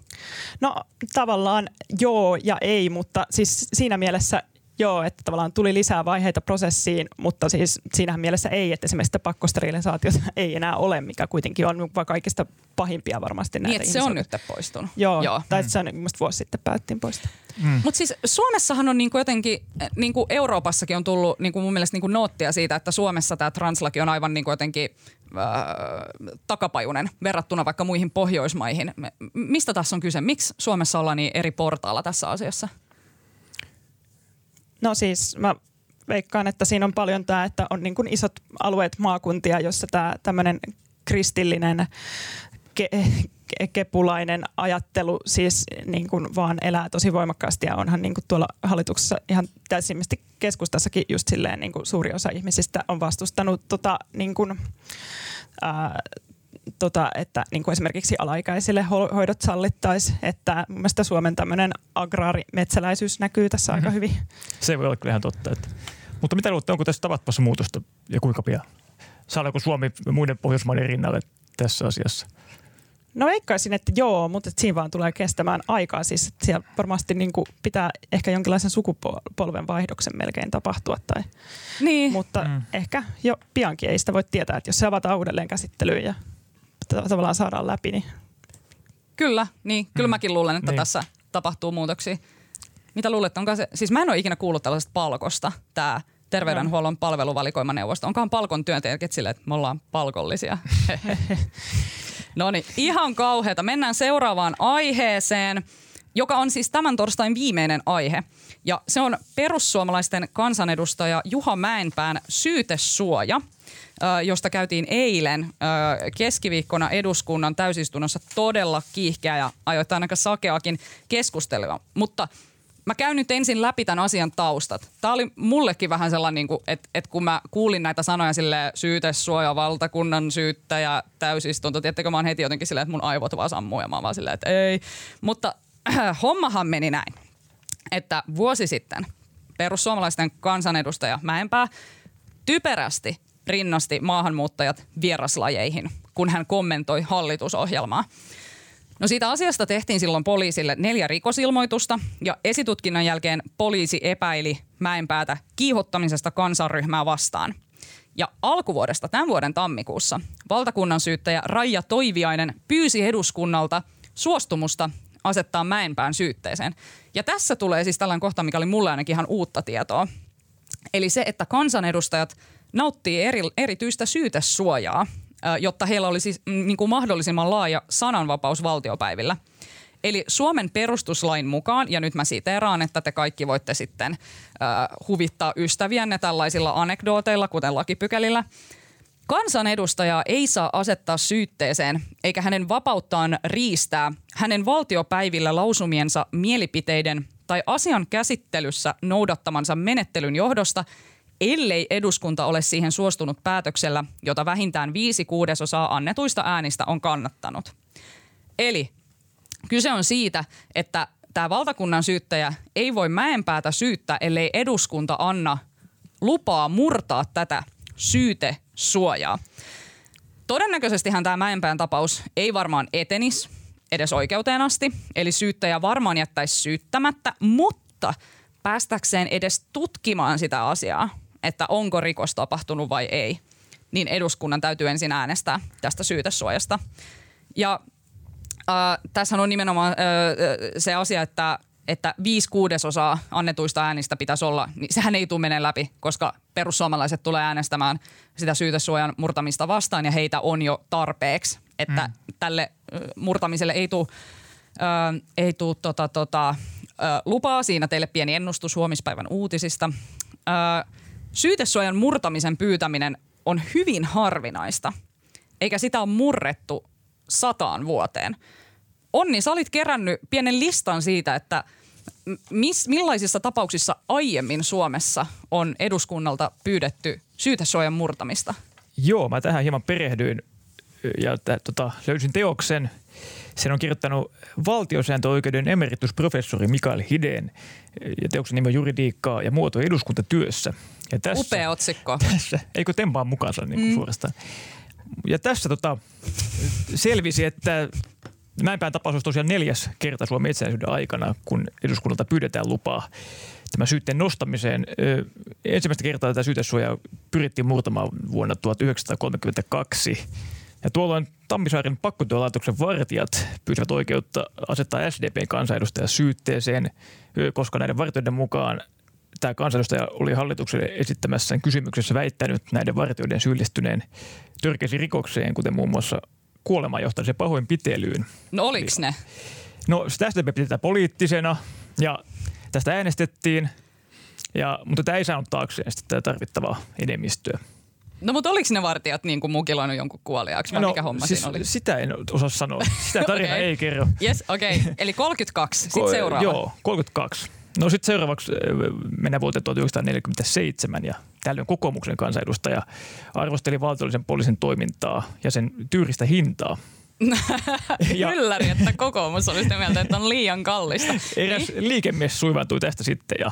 No tavallaan joo ja ei, mutta siis siinä mielessä Joo, että tavallaan tuli lisää vaiheita prosessiin, mutta siis siinähän mielessä ei, että esimerkiksi sitä pakkosterilisaatiota ei enää ole, mikä kuitenkin on kaikista pahimpia varmasti näitä Niin, se on nyt poistunut. Joo, Joo. tai mm. se on vuosi sitten päättiin poistaa. Mm. Mutta siis Suomessahan on niinku jotenkin, niinku Euroopassakin on tullut niinku mun mielestä niinku noottia siitä, että Suomessa tämä translaki on aivan niinku jotenkin äh, takapajunen verrattuna vaikka muihin Pohjoismaihin. Mistä tässä on kyse? Miksi Suomessa ollaan niin eri portaalla tässä asiassa? No siis mä veikkaan, että siinä on paljon tämä, että on niin kuin isot alueet maakuntia, jossa tämä tämmöinen kristillinen ke- kepulainen ajattelu siis niin kuin vaan elää tosi voimakkaasti. Ja onhan niin kuin tuolla hallituksessa ihan täysimmästi keskustassakin just silleen niin kuin suuri osa ihmisistä on vastustanut tota, niin kuin, ää, tota, että niin kuin esimerkiksi alaikäisille hoidot sallittaisiin. Että mun mielestä Suomen tämmöinen agraarimetsäläisyys näkyy tässä mm-hmm. aika hyvin. Se voi olla kyllä ihan totta. Että. Mutta mitä luulette, onko tässä tavattomassa muutosta ja kuinka pian? Saadaanko Suomi muiden Pohjoismaiden rinnalle tässä asiassa? No veikkaisin, että joo, mutta että siinä vaan tulee kestämään aikaa. Siis siellä varmasti niin kuin pitää ehkä jonkinlaisen sukupolven vaihdoksen melkein tapahtua. Tai, niin. Mutta mm. ehkä jo piankin ei sitä voi tietää, että jos se avataan uudelleen käsittelyyn ja tavallaan saadaan läpi. Niin. Kyllä, niin. Kyllä mm. mäkin luulen, että niin. tässä tapahtuu muutoksia. Mitä luulet, onko se, siis mä en ole ikinä kuullut tällaisesta palkosta, tämä terveydenhuollon palveluvalikoimaneuvosto. Onkaan palkon työntekijät sille, että me ollaan palkollisia? no niin, ihan kauheata. Mennään seuraavaan aiheeseen, joka on siis tämän torstain viimeinen aihe. Ja se on perussuomalaisten kansanedustaja Juha Mäenpään syytesuoja – josta käytiin eilen keskiviikkona eduskunnan täysistunnossa todella kiihkeä ja ajoittain aika sakeakin keskustelua. Mutta mä käyn nyt ensin läpi tämän asian taustat. Tämä oli mullekin vähän sellainen, niin että, että kun mä kuulin näitä sanoja sille syytesuoja, valtakunnan syyttäjä, täysistunto, tiettäkö mä oon heti jotenkin silleen, että mun aivot vaan sammuu ja mä oon vaan silleen, että ei. Mutta äh, hommahan meni näin, että vuosi sitten perussuomalaisten kansanedustaja Mäenpää typerästi rinnasti maahanmuuttajat vieraslajeihin, kun hän kommentoi hallitusohjelmaa. No siitä asiasta tehtiin silloin poliisille neljä rikosilmoitusta ja esitutkinnan jälkeen poliisi epäili Mäenpäätä kiihottamisesta kansanryhmää vastaan. Ja alkuvuodesta tämän vuoden tammikuussa valtakunnan syyttäjä Raija Toiviainen pyysi eduskunnalta suostumusta asettaa Mäenpään syytteeseen. Ja tässä tulee siis tällainen kohta, mikä oli mulle ainakin ihan uutta tietoa. Eli se, että kansanedustajat nauttii eri, erityistä syytesuojaa jotta heillä olisi mm, niin kuin mahdollisimman laaja sananvapaus valtiopäivillä. Eli Suomen perustuslain mukaan, ja nyt mä siteeraan, että te kaikki voitte sitten äh, huvittaa ystäviänne tällaisilla anekdooteilla, kuten lakipykälillä. Kansanedustajaa ei saa asettaa syytteeseen, eikä hänen vapauttaan riistää hänen valtiopäivillä lausumiensa mielipiteiden tai asian käsittelyssä noudattamansa menettelyn johdosta – ellei eduskunta ole siihen suostunut päätöksellä, jota vähintään viisi kuudesosaa annetuista äänistä on kannattanut. Eli kyse on siitä, että tämä valtakunnan syyttäjä ei voi Mäenpäätä syyttää, ellei eduskunta anna lupaa murtaa tätä syytesuojaa. Todennäköisestihän tämä Mäenpään tapaus ei varmaan etenis edes oikeuteen asti, eli syyttäjä varmaan jättäisi syyttämättä, mutta päästäkseen edes tutkimaan sitä asiaa, että onko rikos tapahtunut vai ei, niin eduskunnan täytyy ensin äänestää tästä syytesuojasta. Ja äh, tässä on nimenomaan äh, se asia, että että viisi kuudesosaa annetuista äänistä pitäisi olla, niin sehän ei tule menee läpi, koska perussuomalaiset tulee äänestämään sitä syytesuojan murtamista vastaan ja heitä on jo tarpeeksi, että mm. tälle murtamiselle ei tule, äh, ei tule tota, tota, äh, lupaa. Siinä teille pieni ennustus huomispäivän uutisista. Äh, Syytesuojan murtamisen pyytäminen on hyvin harvinaista, eikä sitä ole murrettu sataan vuoteen. Onni, sä olit kerännyt pienen listan siitä, että mis, millaisissa tapauksissa aiemmin Suomessa on eduskunnalta pyydetty syytesuojan murtamista? Joo, mä tähän hieman perehdyin ja t- tota, löysin teoksen – sen on kirjoittanut valtiosääntöoikeuden emeritusprofessori Mikael Hideen ja teoksen nimi on Juridiikkaa ja muoto eduskuntatyössä. Ja tässä, Upea otsikko. Tässä, eikö tempaa mukaansa niin kuin mm. suorastaan. Ja tässä tota, selvisi, että Mäenpään tapaus olisi tosiaan neljäs kerta Suomen itsenäisyyden aikana, kun eduskunnalta pyydetään lupaa tämän syytteen nostamiseen. Ensimmäistä kertaa tätä syytesuojaa pyrittiin murtamaan vuonna 1932 ja tuolloin Tammisaaren pakkotyölaitoksen vartijat pyysivät oikeutta asettaa SDPn kansanedustaja syytteeseen, koska näiden vartijoiden mukaan tämä kansanedustaja oli hallitukselle esittämässään kysymyksessä väittänyt näiden vartijoiden syyllistyneen törkeisiin rikokseen, kuten muun muassa kuolemaan johtaiseen pahoinpitelyyn. No oliks ne? No sitä SDP pidetään poliittisena ja tästä äänestettiin, ja, mutta tämä ei saanut taakseen sitä tarvittavaa enemmistöä. No mutta oliko ne vartijat niin kuin mukiloinut jonkun kuoliaaksi vai no, mikä homma siis siinä oli? Sitä en osaa sanoa. Sitä tarina okay. ei kerro. Yes, okei. Okay. Eli 32. Sitten seuraava. Joo, 32. No sitten seuraavaksi mennään vuoteen 1947 ja tällöin kokoomuksen kansanedustaja arvosteli valtiollisen poliisin toimintaa ja sen tyyristä hintaa – ja, Ylläri, että kokoomus oli sitä mieltä, että on liian kallista. Eräs niin? liikemies suivantui tästä sitten ja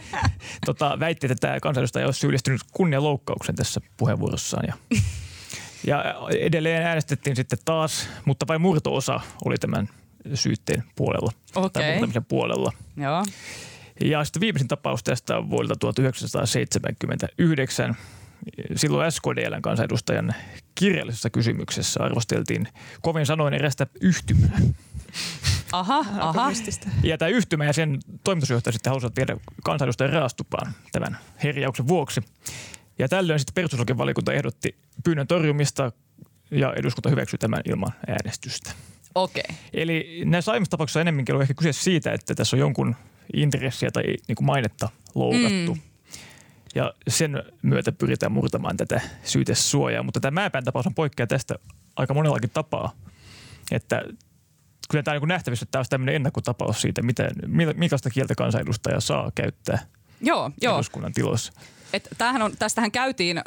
tota, väitti, että tämä kansanedustaja olisi syyllistynyt kunnianloukkauksen tässä puheenvuorossaan. Ja, ja edelleen äänestettiin sitten taas, mutta vain murto-osa oli tämän syytteen puolella okay. tai puolella. Joo. Ja sitten viimeisin tapaus tästä on vuodelta 1979 silloin SKDLn kansanedustajan kirjallisessa kysymyksessä arvosteltiin kovin sanoin erästä yhtymää. Aha, aha. Ja tämä yhtymä ja sen toimitusjohtaja sitten halusivat viedä kansanedustajan raastupaan tämän herjauksen vuoksi. Ja tällöin sitten perustuslakivaliokunta ehdotti pyynnön torjumista ja eduskunta hyväksyi tämän ilman äänestystä. Okei. Okay. Eli näissä aiemmissa tapauksissa enemmänkin on ehkä kyse siitä, että tässä on jonkun intressiä tai niin kuin mainetta loukattu. Mm. Ja sen myötä pyritään murtamaan tätä syytesuojaa. Mutta tämä Mäenpään tapaus on poikkea tästä aika monellakin tapaa. Että kyllä tämä on niin nähtävissä, että tämä olisi tämmöinen ennakkotapaus siitä, miten, millaista kieltä kansanedustaja saa käyttää joo, joo. eduskunnan tiloissa. Et tämähän on, tästähän käytiin ö,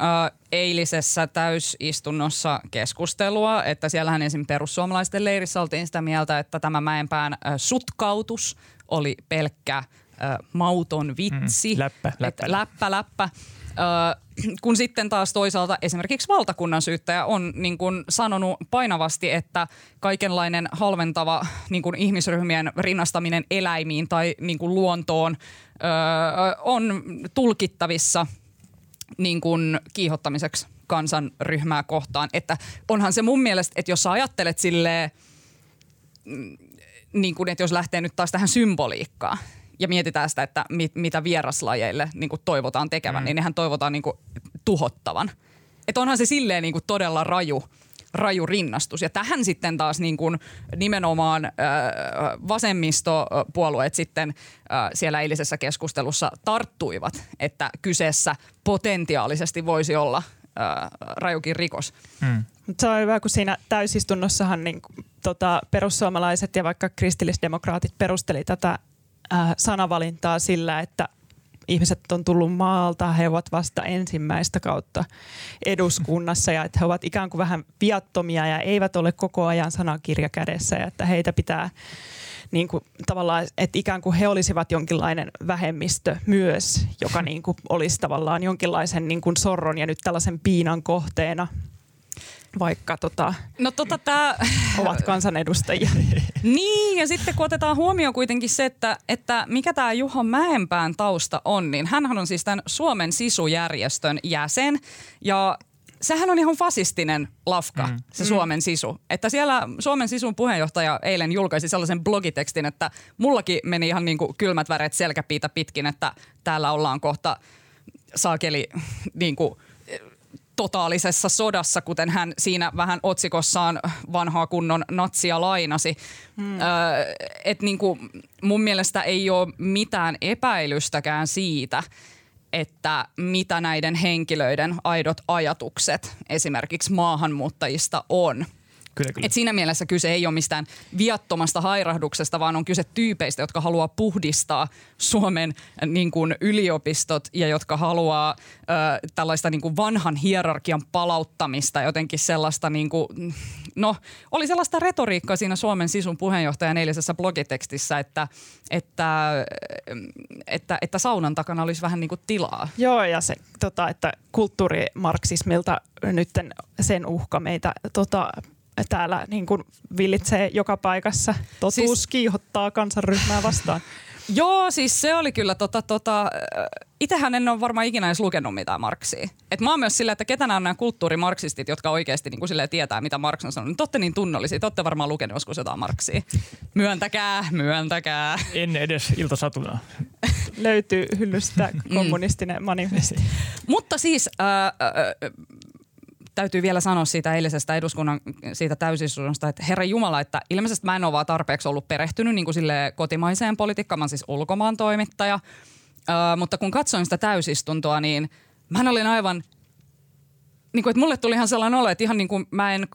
eilisessä täysistunnossa keskustelua, että siellähän esim. perussuomalaisten leirissä oltiin sitä mieltä, että tämä Mäenpään ö, sutkautus oli pelkkä ö, mauton vitsi. Mm, läppä, läppä. Et, läppä, läppä. Ö, kun sitten taas toisaalta esimerkiksi valtakunnan syyttäjä on niin kuin sanonut painavasti, että kaikenlainen halventava niin kuin ihmisryhmien rinnastaminen eläimiin tai niin kuin luontoon ö, on tulkittavissa niin kuin kiihottamiseksi kansanryhmää kohtaan. Että onhan se mun mielestä, että jos sä ajattelet silleen, mm, niin kuin, että jos lähtee nyt taas tähän symboliikkaan, ja mietitään sitä, että mit, mitä vieraslajeille niin kuin toivotaan tekevän, mm. niin nehän toivotaan niin kuin tuhottavan. Että onhan se silleen niin kuin todella raju, raju rinnastus. Ja tähän sitten taas niin kuin nimenomaan äh, vasemmistopuolueet sitten äh, siellä eilisessä keskustelussa tarttuivat, että kyseessä potentiaalisesti voisi olla äh, rajukin rikos. Mm. Se on hyvä, kun siinä täysistunnossahan niin, tota, perussuomalaiset ja vaikka kristillisdemokraatit perusteli tätä äh, sanavalintaa sillä, että ihmiset on tullut maalta, he ovat vasta ensimmäistä kautta eduskunnassa ja että he ovat ikään kuin vähän viattomia ja eivät ole koko ajan sanakirja kädessä ja että heitä pitää niin kuin, tavallaan, että ikään kuin he olisivat jonkinlainen vähemmistö myös, joka niin kuin, olisi tavallaan jonkinlaisen niin kuin sorron ja nyt tällaisen piinan kohteena vaikka tota, no, tota, tää... ovat kansanedustajia. niin, ja sitten kun otetaan huomioon kuitenkin se, että, että mikä tämä Juho Mäenpään tausta on, niin hän on siis tämän Suomen sisujärjestön jäsen, ja sehän on ihan fasistinen lafka, mm. se mm. Suomen sisu. Että siellä Suomen sisun puheenjohtaja eilen julkaisi sellaisen blogitekstin, että mullakin meni ihan niin kuin kylmät väreet selkäpiitä pitkin, että täällä ollaan kohta saakeli niin kuin – totaalisessa sodassa, kuten hän siinä vähän otsikossaan vanhaa kunnon natsia lainasi. Hmm. Öö, et niinku, mun mielestä ei ole mitään epäilystäkään siitä, että mitä näiden henkilöiden aidot ajatukset esimerkiksi maahanmuuttajista on – Kyllä, kyllä. Et siinä mielessä kyse ei ole mistään viattomasta hairahduksesta, vaan on kyse tyypeistä, jotka haluaa puhdistaa Suomen äh, niin kuin yliopistot ja jotka haluaa ö, tällaista niin kuin vanhan hierarkian palauttamista, jotenkin sellaista, niin kuin, no oli sellaista retoriikkaa siinä Suomen sisun puheenjohtajan eilisessä blogitekstissä, että, että, että, että saunan takana olisi vähän niin kuin tilaa. Joo, ja se, tota, että kulttuurimarksismilta nyt sen uhka meitä tota, täällä niin kuin villitsee joka paikassa. Totuus siis, kiihottaa kansanryhmää vastaan. Joo, siis se oli kyllä tota, tota, itsehän en ole varmaan ikinä edes lukenut mitään Marksia. Et mä oon myös silleen, että ketä nämä on nämä kulttuurimarksistit, jotka oikeasti niin kuin tietää, mitä Marx on sanonut. Te olette niin tunnollisia, te olette varmaan lukenut joskus jotain Marksia. Myöntäkää, myöntäkää. En edes iltasatuna. Löytyy hyllystä mm. kommunistinen manifesti. Mutta siis äh, äh, täytyy vielä sanoa siitä eilisestä eduskunnan siitä täysistunnosta, että herra Jumala, että ilmeisesti mä en ole vaan tarpeeksi ollut perehtynyt niin kuin sille kotimaiseen politiikkaan, mä olen siis ulkomaan toimittaja. Uh, mutta kun katsoin sitä täysistuntoa, niin mä olin aivan, niin kuin, että mulle tuli ihan sellainen olo, että ihan niin kuin mä en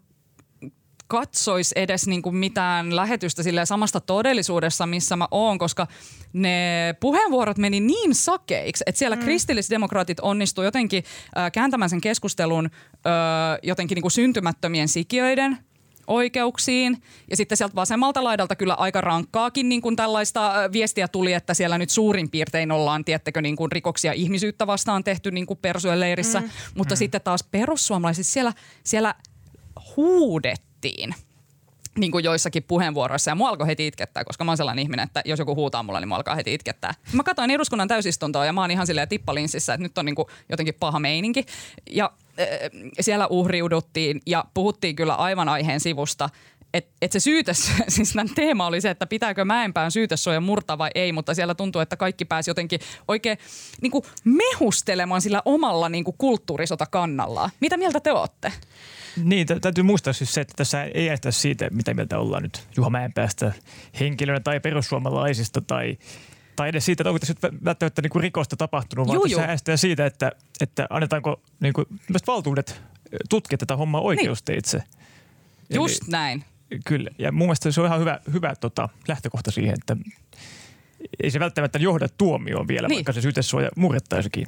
katsoisi edes niin kuin mitään lähetystä sille samasta todellisuudessa, missä mä oon, koska ne puheenvuorot meni niin sakeiksi, että siellä mm. kristillisdemokraatit onnistu jotenkin äh, kääntämään sen keskustelun äh, jotenkin niin kuin syntymättömien sikiöiden oikeuksiin. Ja sitten sieltä vasemmalta laidalta kyllä aika rankkaakin niin kuin tällaista viestiä tuli, että siellä nyt suurin piirtein ollaan, tiettekö, niin kuin rikoksia ihmisyyttä vastaan tehty niin kuin leirissä. Mm. Mutta mm. sitten taas perussuomalaiset siellä, siellä huudet puhuttiin niin kuin joissakin puheenvuoroissa ja mua alkoi heti itkettää, koska mä oon sellainen ihminen, että jos joku huutaa mulle, niin mua alkaa heti itkettää. Mä katsoin eduskunnan täysistuntoa ja mä oon ihan silleen tippalinssissä, että nyt on niin kuin jotenkin paha meininki. Ja äh, siellä uhriuduttiin ja puhuttiin kyllä aivan aiheen sivusta, että et se syytös, siis tämän teema oli se, että pitääkö Mäenpään syytössuoja murtaa vai ei, mutta siellä tuntuu, että kaikki pääsi jotenkin oikein niin kuin mehustelemaan sillä omalla niin kuin kulttuurisota kannallaan. Mitä mieltä te olette? Niin, täytyy muistaa siis se, että tässä ei äästä siitä, mitä mieltä ollaan nyt Juha Mäenpäästä henkilönä tai perussuomalaisista tai tai edes siitä, että onko tässä välttämättä niin kuin rikosta tapahtunut, vaan tässä äästää siitä, että, että annetaanko niin kuin, valtuudet tutkia tätä hommaa oikeusteitse. Niin. Just Eli, näin. Kyllä, ja mun mielestä se on ihan hyvä, hyvä tota, lähtökohta siihen, että ei se välttämättä johda tuomioon vielä, Niin. vaikka se syytesuoja murrettaisikin.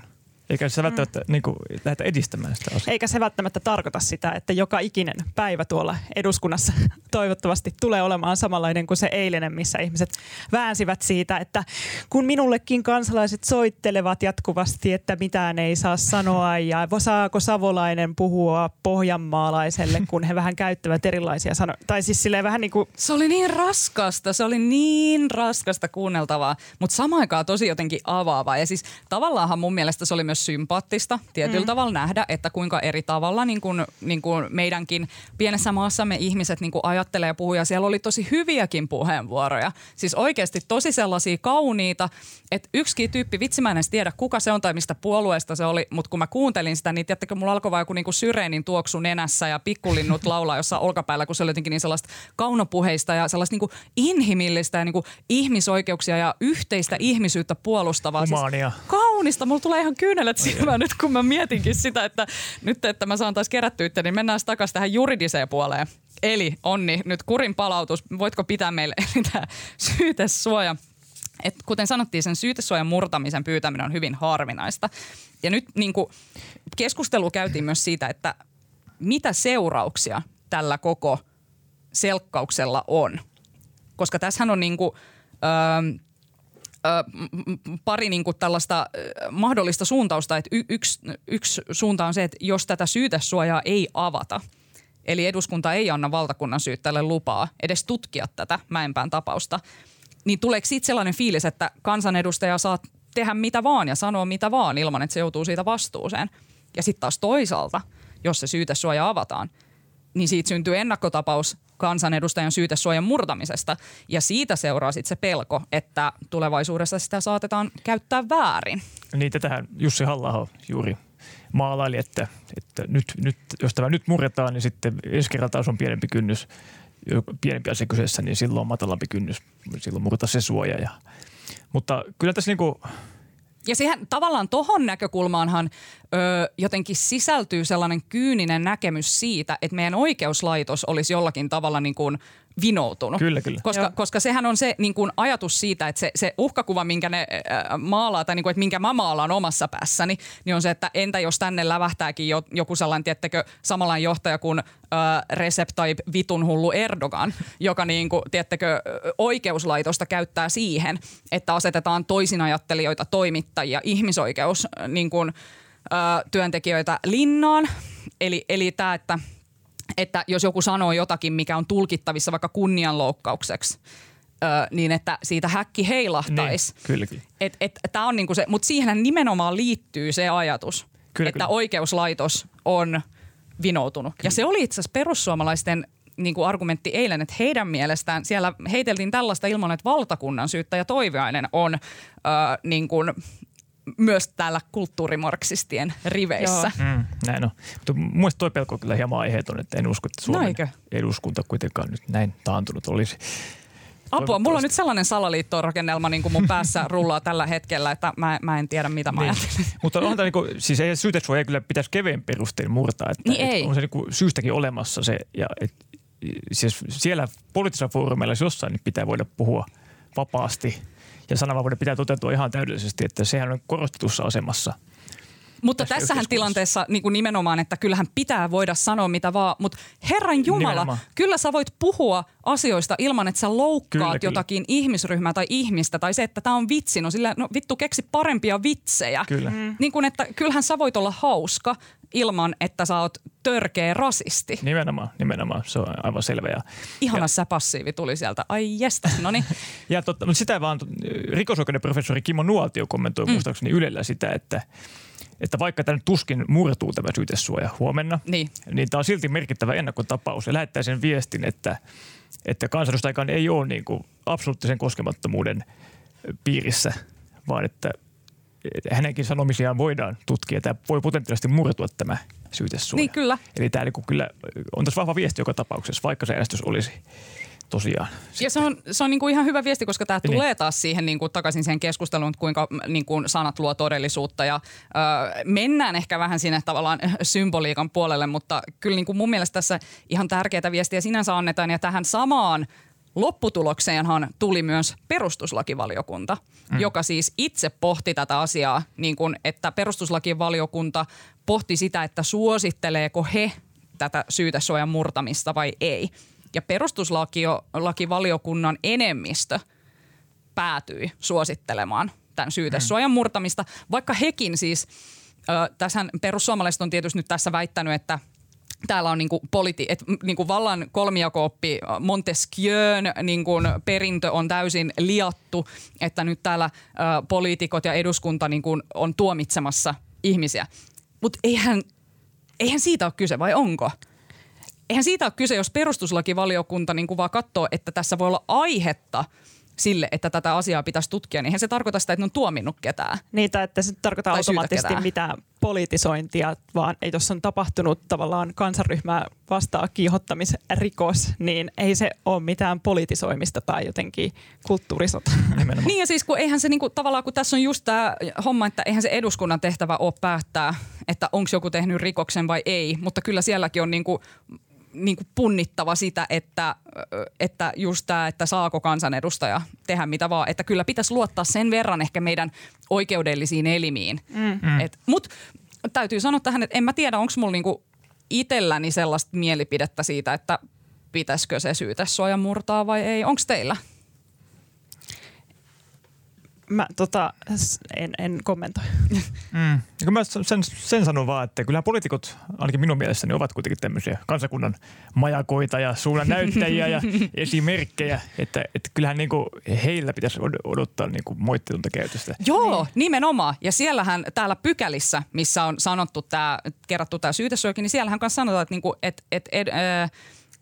Eikä se välttämättä mm. niin kuin, lähdetä edistämään sitä asiaa. Eikä se välttämättä tarkoita sitä, että joka ikinen päivä tuolla eduskunnassa toivottavasti tulee olemaan samanlainen kuin se eilinen, missä ihmiset väänsivät siitä, että kun minullekin kansalaiset soittelevat jatkuvasti, että mitään ei saa sanoa ja saako savolainen puhua pohjanmaalaiselle, kun he vähän käyttävät erilaisia sanoja. Tai siis silleen vähän niin kuin Se oli niin raskasta, se oli niin raskasta kuunneltavaa, mutta samaan aikaan tosi jotenkin avaavaa. Ja siis tavallaanhan mun mielestä se oli myös sympaattista tietyllä mm. tavalla nähdä, että kuinka eri tavalla niin kuin, niin kuin meidänkin pienessä maassamme ihmiset niin kuin ajattelee ja puhuu. Ja siellä oli tosi hyviäkin puheenvuoroja. Siis oikeasti tosi sellaisia kauniita, että yksikin tyyppi, vitsi mä en edes tiedä kuka se on tai mistä puolueesta se oli, mutta kun mä kuuntelin sitä, niin tiedättekö, mulla alkoi vaan joku niin kuin syreenin tuoksu nenässä ja pikkulinnut laulaa jossain olkapäällä, kun se oli jotenkin niin sellaista kaunopuheista ja sellaista niin kuin inhimillistä ja niin kuin ihmisoikeuksia ja yhteistä ihmisyyttä puolustavaa. Humaania. Siis kaunista. Mulla tulee ihan kyynelet silmään nyt, kun mä mietinkin sitä, että nyt, että mä saan taas kerättyä itse, niin mennään takaisin tähän juridiseen puoleen. Eli Onni, nyt kurin palautus. Voitko pitää meille tämä syytesuoja? Et kuten sanottiin, sen syytesuojan murtamisen pyytäminen on hyvin harvinaista. Ja nyt niin kuin, keskustelu käytiin myös siitä, että mitä seurauksia tällä koko selkkauksella on. Koska tässähän on niin kuin, öö, pari niin kuin tällaista mahdollista suuntausta. Että y- yksi, yksi suunta on se, että jos tätä syytesuojaa ei avata, eli eduskunta ei anna valtakunnan syyttäjälle lupaa edes tutkia tätä Mäenpään tapausta, niin tuleeko siitä sellainen fiilis, että kansanedustaja saa tehdä mitä vaan ja sanoa mitä vaan ilman, että se joutuu siitä vastuuseen. Ja sitten taas toisaalta, jos se syytesuoja avataan, niin siitä syntyy ennakkotapaus kansanedustajan syytesuojan murtamisesta. Ja siitä seuraa sitten se pelko, että tulevaisuudessa sitä saatetaan käyttää väärin. Niin tätähän Jussi halla juuri maalaili, että, että nyt, nyt, jos tämä nyt murretaan, niin sitten ensi kerralla taas on pienempi kynnys, pienempi asia kyseessä, niin silloin on matalampi kynnys, silloin murtaa se suoja. Ja, mutta kyllä tässä niinku, Ja siihen tavallaan tohon näkökulmaanhan ö, jotenkin sisältyy sellainen kyyninen näkemys siitä, että meidän oikeuslaitos olisi jollakin tavalla niin kuin vinoutunut. Kyllä, kyllä. Koska, Joo. koska sehän on se niin kuin ajatus siitä, että se, se uhkakuva, minkä ne äh, maalaa, tai niin kuin, että minkä mä maalaan omassa päässäni, niin on se, että entä jos tänne lävähtääkin jo, joku sellainen, tiettekö, samanlainen johtaja kuin äh, Recep Tayyip vitun hullu Erdogan, joka niin kuin, tiettekö, oikeuslaitosta käyttää siihen, että asetetaan toisinajattelijoita, toimittajia, ihmisoikeus äh, niin kuin, äh, työntekijöitä linnaan. Eli, eli tämä, että että jos joku sanoo jotakin, mikä on tulkittavissa vaikka kunnianloukkaukseksi, ö, niin että siitä häkki heilahtaisi. niin, kylläkin. Et, et, tää on niinku se, mutta siihen nimenomaan liittyy se ajatus, Kyllä, että kyllä. oikeuslaitos on vinoutunut. Ja se oli itse asiassa perussuomalaisten niin kuin argumentti eilen, että heidän mielestään siellä heiteltiin tällaista ilman, että valtakunnan syyttäjä Toiviainen on ö, niin kuin, myös täällä kulttuurimarksistien riveissä. Joo. Mm, näin on. Mutta mun mielestä toi pelko on kyllä hieman aiheeton, että en usko, että Suomen No eikö? eduskunta kuitenkaan nyt näin taantunut olisi. Apua, mulla on nyt sellainen salaliittorakennelma niin kuin mun päässä rullaa tällä hetkellä, että mä, mä en tiedä mitä mä Niin. ajattelen. Mutta on tämä niinku, siis ei syytesuoja ei kyllä pitäisi keveen perustein murtaa. Että, Niin ei. että on se niinku syystäkin olemassa se. Ja et, siis siellä poliittisella foorumeilla jos jossain niin pitää voida puhua vapaasti. Ja sananvapauden pitää toteutua ihan täydellisesti, että sehän on korostetussa asemassa. Mutta Tässä tässähän tilanteessa niin kuin nimenomaan, että kyllähän pitää voida sanoa mitä vaan, mutta Herran Jumala, Nimenomaan. kyllä sä voit puhua asioista ilman, että sä loukkaat Kyllä, jotakin ihmisryhmää tai ihmistä tai se, että tämä on vitsi. No sillä, no vittu keksi parempia vitsejä. Kyllä. Mm. Niin kuin, että kyllähän sä voit olla hauska ilman, että sä oot törkeä rasisti. Nimenomaan, nimenomaan. Se on aivan selvä. Ja, Ihana sä passiivi tuli sieltä. Ai jestä, no niin. ja totta, mutta sitä vaan rikosoikeuden professori Kimmo Nuotio kommentoi mm. muistaakseni Ylellä sitä, että, että vaikka tämä tuskin murtuu tämä syytesuoja huomenna, Niin. niin tämä on silti merkittävä ennakkotapaus ja lähettää sen viestin, että, että kansanedustajakaan ei ole niin kuin absoluuttisen koskemattomuuden piirissä, vaan että hänenkin sanomisiaan voidaan tutkia. Tämä voi potentiaalisesti murtua tämä syytesuoja. Niin, kyllä. Eli tämä niin kyllä on tässä vahva viesti joka tapauksessa, vaikka se äänestys olisi tosiaan. Ja se on, se on niin kuin ihan hyvä viesti, koska tämä Niin. tulee taas siihen niin kuin takaisin siihen keskusteluun, että kuinka niin kuin sanat luo todellisuutta. Ja ö, mennään ehkä vähän sinne tavallaan symboliikan puolelle, mutta kyllä niin kuin mun mielestä tässä ihan tärkeää viestiä sinänsä annetaan. Ja tähän samaan lopputulokseenhan tuli myös perustuslakivaliokunta, mm. joka siis itse pohti tätä asiaa, niin kuin, että perustuslakivaliokunta pohti sitä, että suositteleeko he tätä syytesuojan murtamista vai ei. Ja perustuslakivaliokunnan enemmistö päätyi suosittelemaan tämän syytesuojan murtamista, vaikka hekin siis, ö, tässähän perussuomalaiset on tietysti nyt tässä väittänyt, että täällä on niinku politi- et, niinku vallan kolmijakooppi Montesquieun niinku perintö on täysin liattu, että nyt täällä ö, poliitikot ja eduskunta niinku on tuomitsemassa ihmisiä. Mutta eihän, eihän siitä ole kyse, vai onko? Eihän siitä ole kyse, jos perustuslakivaliokunta niin kuin vaan katsoo, että tässä voi olla aihetta sille, että tätä asiaa pitäisi tutkia, niin eihän se tarkoita sitä, että ne on tuominnut ketään. Niitä, että se tarkoittaa automaattisesti mitään politisointia, vaan ei jos on tapahtunut tavallaan kansanryhmää vastaan kiihottamisrikos, niin ei se ole mitään politisoimista tai jotenkin kulttuurisota. Nimenomaan. Niin ja siis kun eihän se niinku, tavallaan, kun tässä on just tämä homma, että eihän se eduskunnan tehtävä ole päättää, että onko joku tehnyt rikoksen vai ei, mutta kyllä sielläkin on niinku, niinku punnittava sitä, että, että just tämä, että saako kansanedustaja tehdä mitä vaan, että kyllä pitäisi luottaa sen verran ehkä meidän oikeudellisiin elimiin. Mm. Et, mut täytyy sanoa tähän, että en mä tiedä, onko mulla niinku itselläni sellaista mielipidettä siitä, että pitäisikö se syytesuoja murtaa vai ei. Onko teillä? Mä tota, en, en kommentoi. Mm. Ja mä sen, sen sanon vaan, että kyllähän poliitikot, ainakin minun mielestäni, ovat kuitenkin tämmöisiä kansakunnan majakoita ja suunnan näyttäjiä ja esimerkkejä. Että, että kyllähän niinku heillä pitäisi od- odottaa niinku moitteetonta käytöstä. Joo, nimenomaan. Ja siellähän täällä pykälissä, missä on sanottu tämä, kerrattu tämä syytesuojakin, niin siellähän kanssa sanotaan, että niinku, et, et, ed, äh,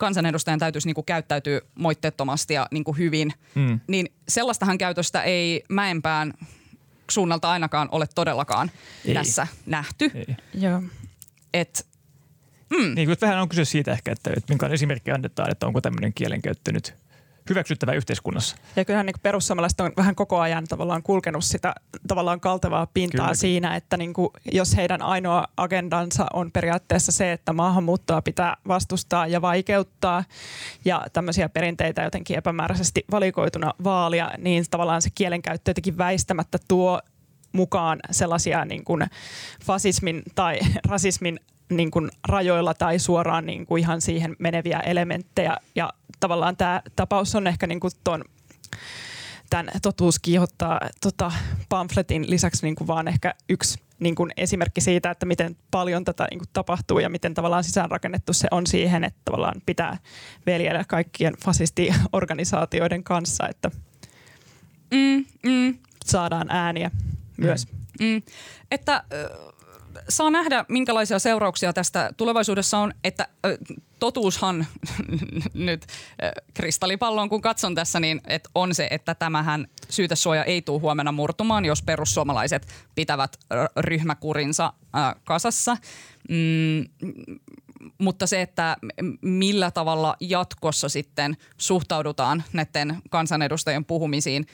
kansanedustajan täytyisi niinku käyttäytyä moitteettomasti ja niinku hyvin. Mm. Niin sellaistahan käytöstä ei Mäenpään suunnalta ainakaan ole todellakaan Ei. tässä nähty. Ei. Joo. Et, Niin, kun vähän on kyse siitä ehkä, että, että minkälainen esimerkki annetaan, että onko tämmöinen kielenkäyttö nyt hyväksyttävä yhteiskunnassa. Ja kyllähän niin perussuomalaiset on vähän koko ajan tavallaan kulkenut sitä tavallaan kaltevaa pintaa Kyllä. Siinä, että niin kuin, jos heidän ainoa agendansa on periaatteessa se, että maahanmuuttoa pitää vastustaa ja vaikeuttaa ja tämmöisiä perinteitä jotenkin epämääräisesti valikoituna vaalia, niin tavallaan se kielenkäyttö jotenkin väistämättä tuo mukaan sellaisia niin kuin fasismin tai rasismin niin kuin rajoilla tai suoraan niin kuin ihan siihen meneviä elementtejä. Ja tavallaan tämä tapaus on ehkä niin kuin ton, tämän totuus kiihottaa tota, pamfletin lisäksi niin kuin vaan ehkä yksi niin kuin esimerkki siitä, että miten paljon tätä niin kuin tapahtuu ja miten tavallaan sisäänrakennettu se on siihen, että tavallaan pitää veljellä kaikkien fasistiorganisaatioiden kanssa, että mm, mm, saadaan ääniä myös. Mm. Että ö, saa nähdä, minkälaisia seurauksia tästä tulevaisuudessa on, että totuushan nyt kristallipalloon kun katson tässä, niin et on se, että tämähän syytesuoja ei tule huomenna murtumaan, jos perussuomalaiset pitävät ryhmäkurinsa kasassa. Mm, mutta se, että millä tavalla jatkossa sitten suhtaudutaan näiden kansanedustajien puhumisiin,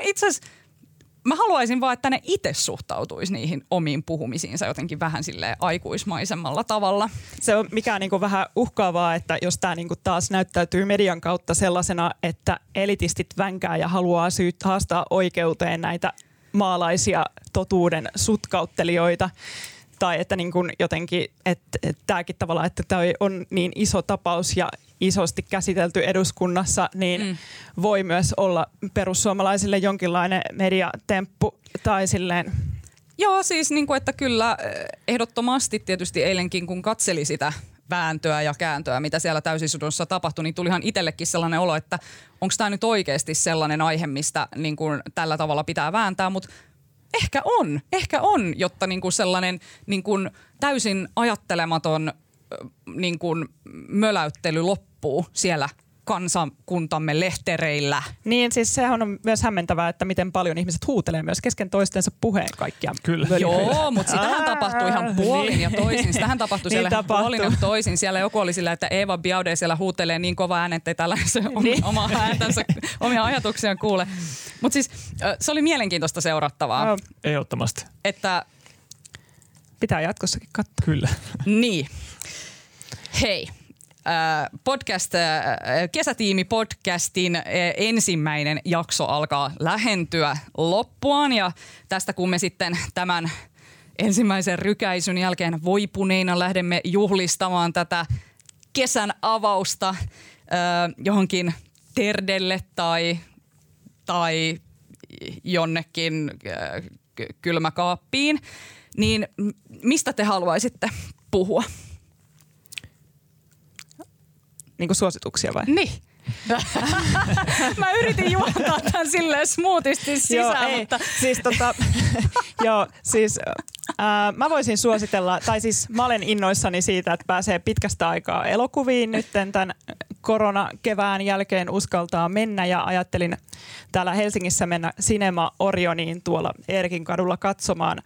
itse asiassa mä haluaisin vaan, että ne itse suhtautuisi niihin omiin puhumisiinsa jotenkin vähän sille aikuismaisemmalla tavalla. se on mikä niin vähän uhkaavaa, että jos tämä niin taas näyttäytyy median kautta sellaisena, että elitistit vänkää ja haluaa syyt, haastaa oikeuteen näitä maalaisia totuuden sutkauttelijoita, tai että niin kuin jotenkin, että, että tämäkin tavallaan, että tämä on niin iso tapaus ja isosti käsitelty eduskunnassa, niin Mm. voi myös olla perussuomalaisille jonkinlainen mediatemppu tai silleen Joo, siis niin kuin, että kyllä eh, ehdottomasti tietysti eilenkin, kun katseli sitä vääntöä ja kääntöä, mitä siellä täysistunnossa tapahtui, niin tulihan itsellekin sellainen olo, että onko tämä nyt oikeasti sellainen aihe, mistä niin kuin tällä tavalla pitää vääntää, mutta ehkä on, ehkä on, jotta niin kuin sellainen niin kuin täysin ajattelematon niin kuin möläyttely loppuu siellä kansakuntamme lehtereillä. Niin, siis sehän on myös hämmentävää, että miten paljon ihmiset huutelee myös kesken toistensa puheen kaikkia. Kyllä. Joo, mutta sitähän Aa, tapahtui ihan puolin ja toisin. Sitähän tapahtui Niin siellä tapahtuu. puolin ja toisin. Siellä joku oli sillä, että Eva Biaude siellä huutelee niin kova ääni, että ei tällaisen Niin. niin. omaa ääntänsä, omia ajatuksiaan kuule. Mutta siis se oli mielenkiintoista seurattavaa, Joo. Ehdottomasti. että Pitää jatkossakin katsoa. Kyllä. Niin. Hei. Äh, Podcast, äh, kesätiimi podcastin äh, ensimmäinen jakso alkaa lähentyä loppuaan ja tästä kun me sitten tämän ensimmäisen rykäisyn jälkeen voipuneina lähdemme juhlistamaan tätä kesän avausta johonkin terdelle tai, tai jonnekin ky- kylmäkaappiin, niin mistä te haluaisitte puhua? Niin kuin suosituksia vai? Niin. Mä yritin juontaa tämän silleen smoothisti sisään, joo, ei, mutta siis tota, joo, siis ää, mä voisin suositella, tai siis mä olen innoissani siitä, että pääsee pitkästä aikaa elokuviin nyt tämän koronakevään jälkeen uskaltaa mennä ja ajattelin täällä Helsingissä mennä Cinema Orioniin tuolla Eerikin kadulla katsomaan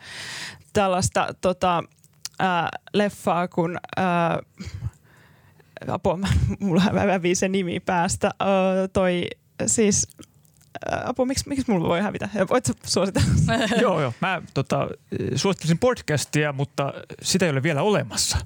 tällaista tota, ää, leffaa, kun ää, apua, mä- mulla hävii se nimi päästä. Öö, toi siis, apua, miksi, miksi mulla voi hävitä? Voit sä suositella? joo, joo. Mä tota, suosittelisin podcastia, mutta sitä ei ole vielä olemassa.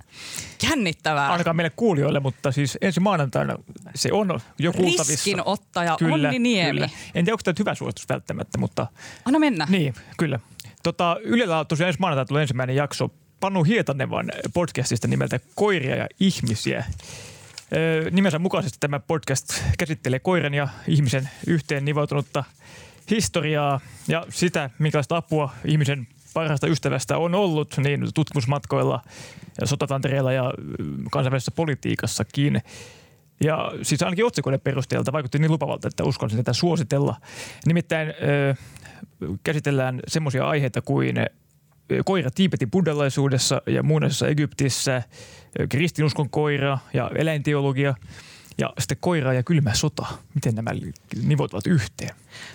jännittävää. Ainakaan meille kuulijoille, mutta siis ensi maanantaina se on jo kuultavissa. Riskinottaja Kyllä, Onni Niemi. kyllä. En tiedä, onko tämä hyvä suositus välttämättä, mutta Anna mennä. niin, kyllä. Tota, Ylellä on tosiaan ensi maanantaina tulee ensimmäinen jakso Panu Hietanevan podcastista nimeltä Koiria ja ihmisiä. Nimensä mukaisesti tämä podcast käsittelee koiran ja ihmisen yhteen nivoutunutta historiaa ja sitä, minkälaista apua ihmisen parhaasta ystävästä on ollut niin tutkimusmatkoilla, ja sotatantereilla ja ö, kansainvälisessä politiikassakin. Ja siis ainakin otsikoiden perusteelta vaikutti niin lupavalta, että uskalsin tätä suositella. Nimittäin ö, käsitellään semmoisia aiheita kuin koira Tiibetin buddhalaisuudessa ja muinaisessa Egyptissä, kristinuskon koira ja eläinteologia ja sitten koira ja kylmä sota. Miten nämä nivoutuvat yhteen?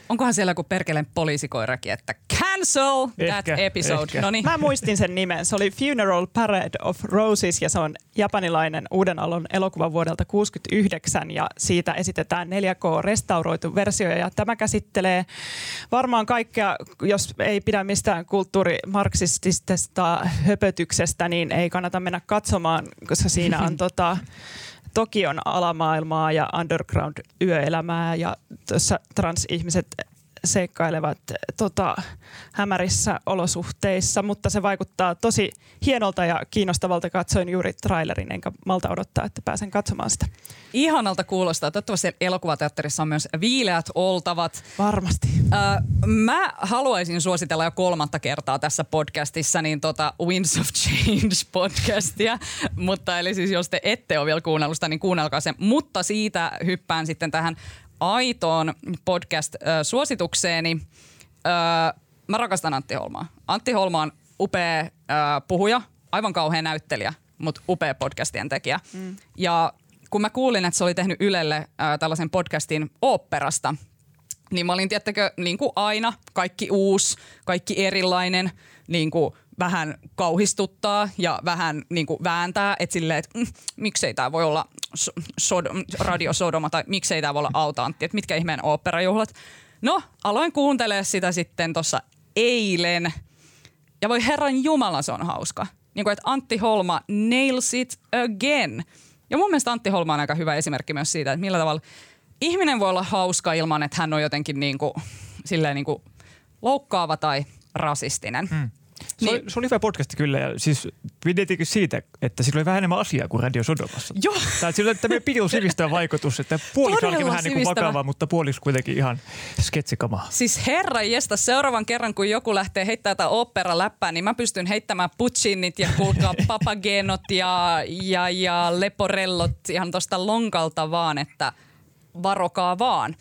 Onkohan siellä joku perkeleen poliisikoirakin, että cancel that Ehkä, episode. ehkä. No niin. Mä muistin sen nimen. Se oli Funeral Parade of Roses ja se on japanilainen uuden alun elokuva vuodelta 1969 ja siitä esitetään 4K-restauroitu versio ja tämä käsittelee varmaan kaikkea, jos ei pidä mistään kulttuurimarksistisesta höpötyksestä, niin ei kannata mennä katsomaan, koska siinä on tota, Tokion alamaailmaa ja underground-yöelämää ja tuossa transihmiset seikkailevat tota, hämärissä olosuhteissa, mutta se vaikuttaa tosi hienolta ja kiinnostavalta. Katsoin juuri trailerin, enkä malta odottaa, että pääsen katsomaan sitä. Ihanalta kuulostaa. Toivottavasti elokuvateatterissa on myös viileät oltavat. Varmasti. Ö, mä haluaisin suositella jo kolmatta kertaa tässä podcastissa niin tota Winds of Change podcastia, mutta eli siis jos te ette ole vielä kuunnellut sitä, niin kuunnelkaa se. Mutta siitä hyppään sitten tähän aitoon podcast-suositukseeni. Ö, mä rakastan Antti Holmaa. Antti Holma on upea puhuja, aivan kauhean näyttelijä, mutta upea podcastien tekijä. Mm. Ja kun mä kuulin, että se oli tehnyt Ylelle tällaisen podcastin oopperasta, niin mä olin, tiettäkö, niin kuin aina, kaikki uusi, kaikki erilainen, niin kuin vähän kauhistuttaa ja vähän niin kuin vääntää, että silleen, että mm, miksei tämä voi olla so, sod, radiosodoma tai miksei tämä voi olla autantti, että mitkä ihmeen oopperajuhlat. No, aloin kuuntelemaan sitä sitten tuossa eilen ja voi herran jumala se on hauska. Niin kuin, että Antti Holma nails it again. Ja mun mielestä Antti Holma on aika hyvä esimerkki myös siitä, että millä tavalla ihminen voi olla hauska ilman, että hän on jotenkin niin kuin, silleen niin kuin loukkaava tai rasistinen. Mm. Se, oli, se oli hyvä podcasti kyllä ja siis pidettiinkin siitä, että sillä oli vähän enemmän asiaa kuin Radio Sodomassa. Joo. Tai sillä oli tämmöinen piru sivistävä vaikutus, että puoliksi onkin vähän niin kuin vakavaa, mutta puoliksi kuitenkin ihan sketsikamaa. Siis herra jesta, seuraavan kerran kun joku lähtee heittämään tätä opera läppää, niin mä pystyn heittämään Puccinit ja kuulkaa papagenot ja, ja, ja leporellot ihan tosta lonkalta vaan, että varokaa vaan.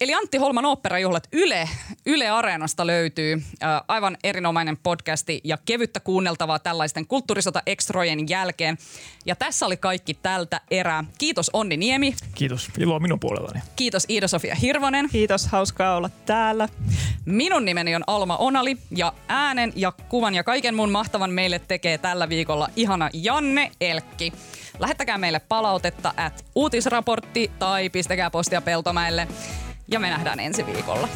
Eli Antti Holman oopperajuhlat Yle, Yle Areenasta löytyy äh, aivan erinomainen podcasti ja kevyttä kuunneltavaa tällaisten kulttuurisota ekstrojen jälkeen. Ja tässä oli kaikki tältä erää. Kiitos Onni Niemi. Kiitos. Iloa minun puolellani. Kiitos Iida-Sofia Hirvonen. Kiitos, hauskaa olla täällä. Minun nimeni on Alma Onali ja äänen ja kuvan ja kaiken mun mahtavan meille tekee tällä viikolla ihana Janne Elkki. Lähettäkää meille palautetta at uutisraportti tai pistäkää postia Peltomäelle ja me nähdään ensi viikolla.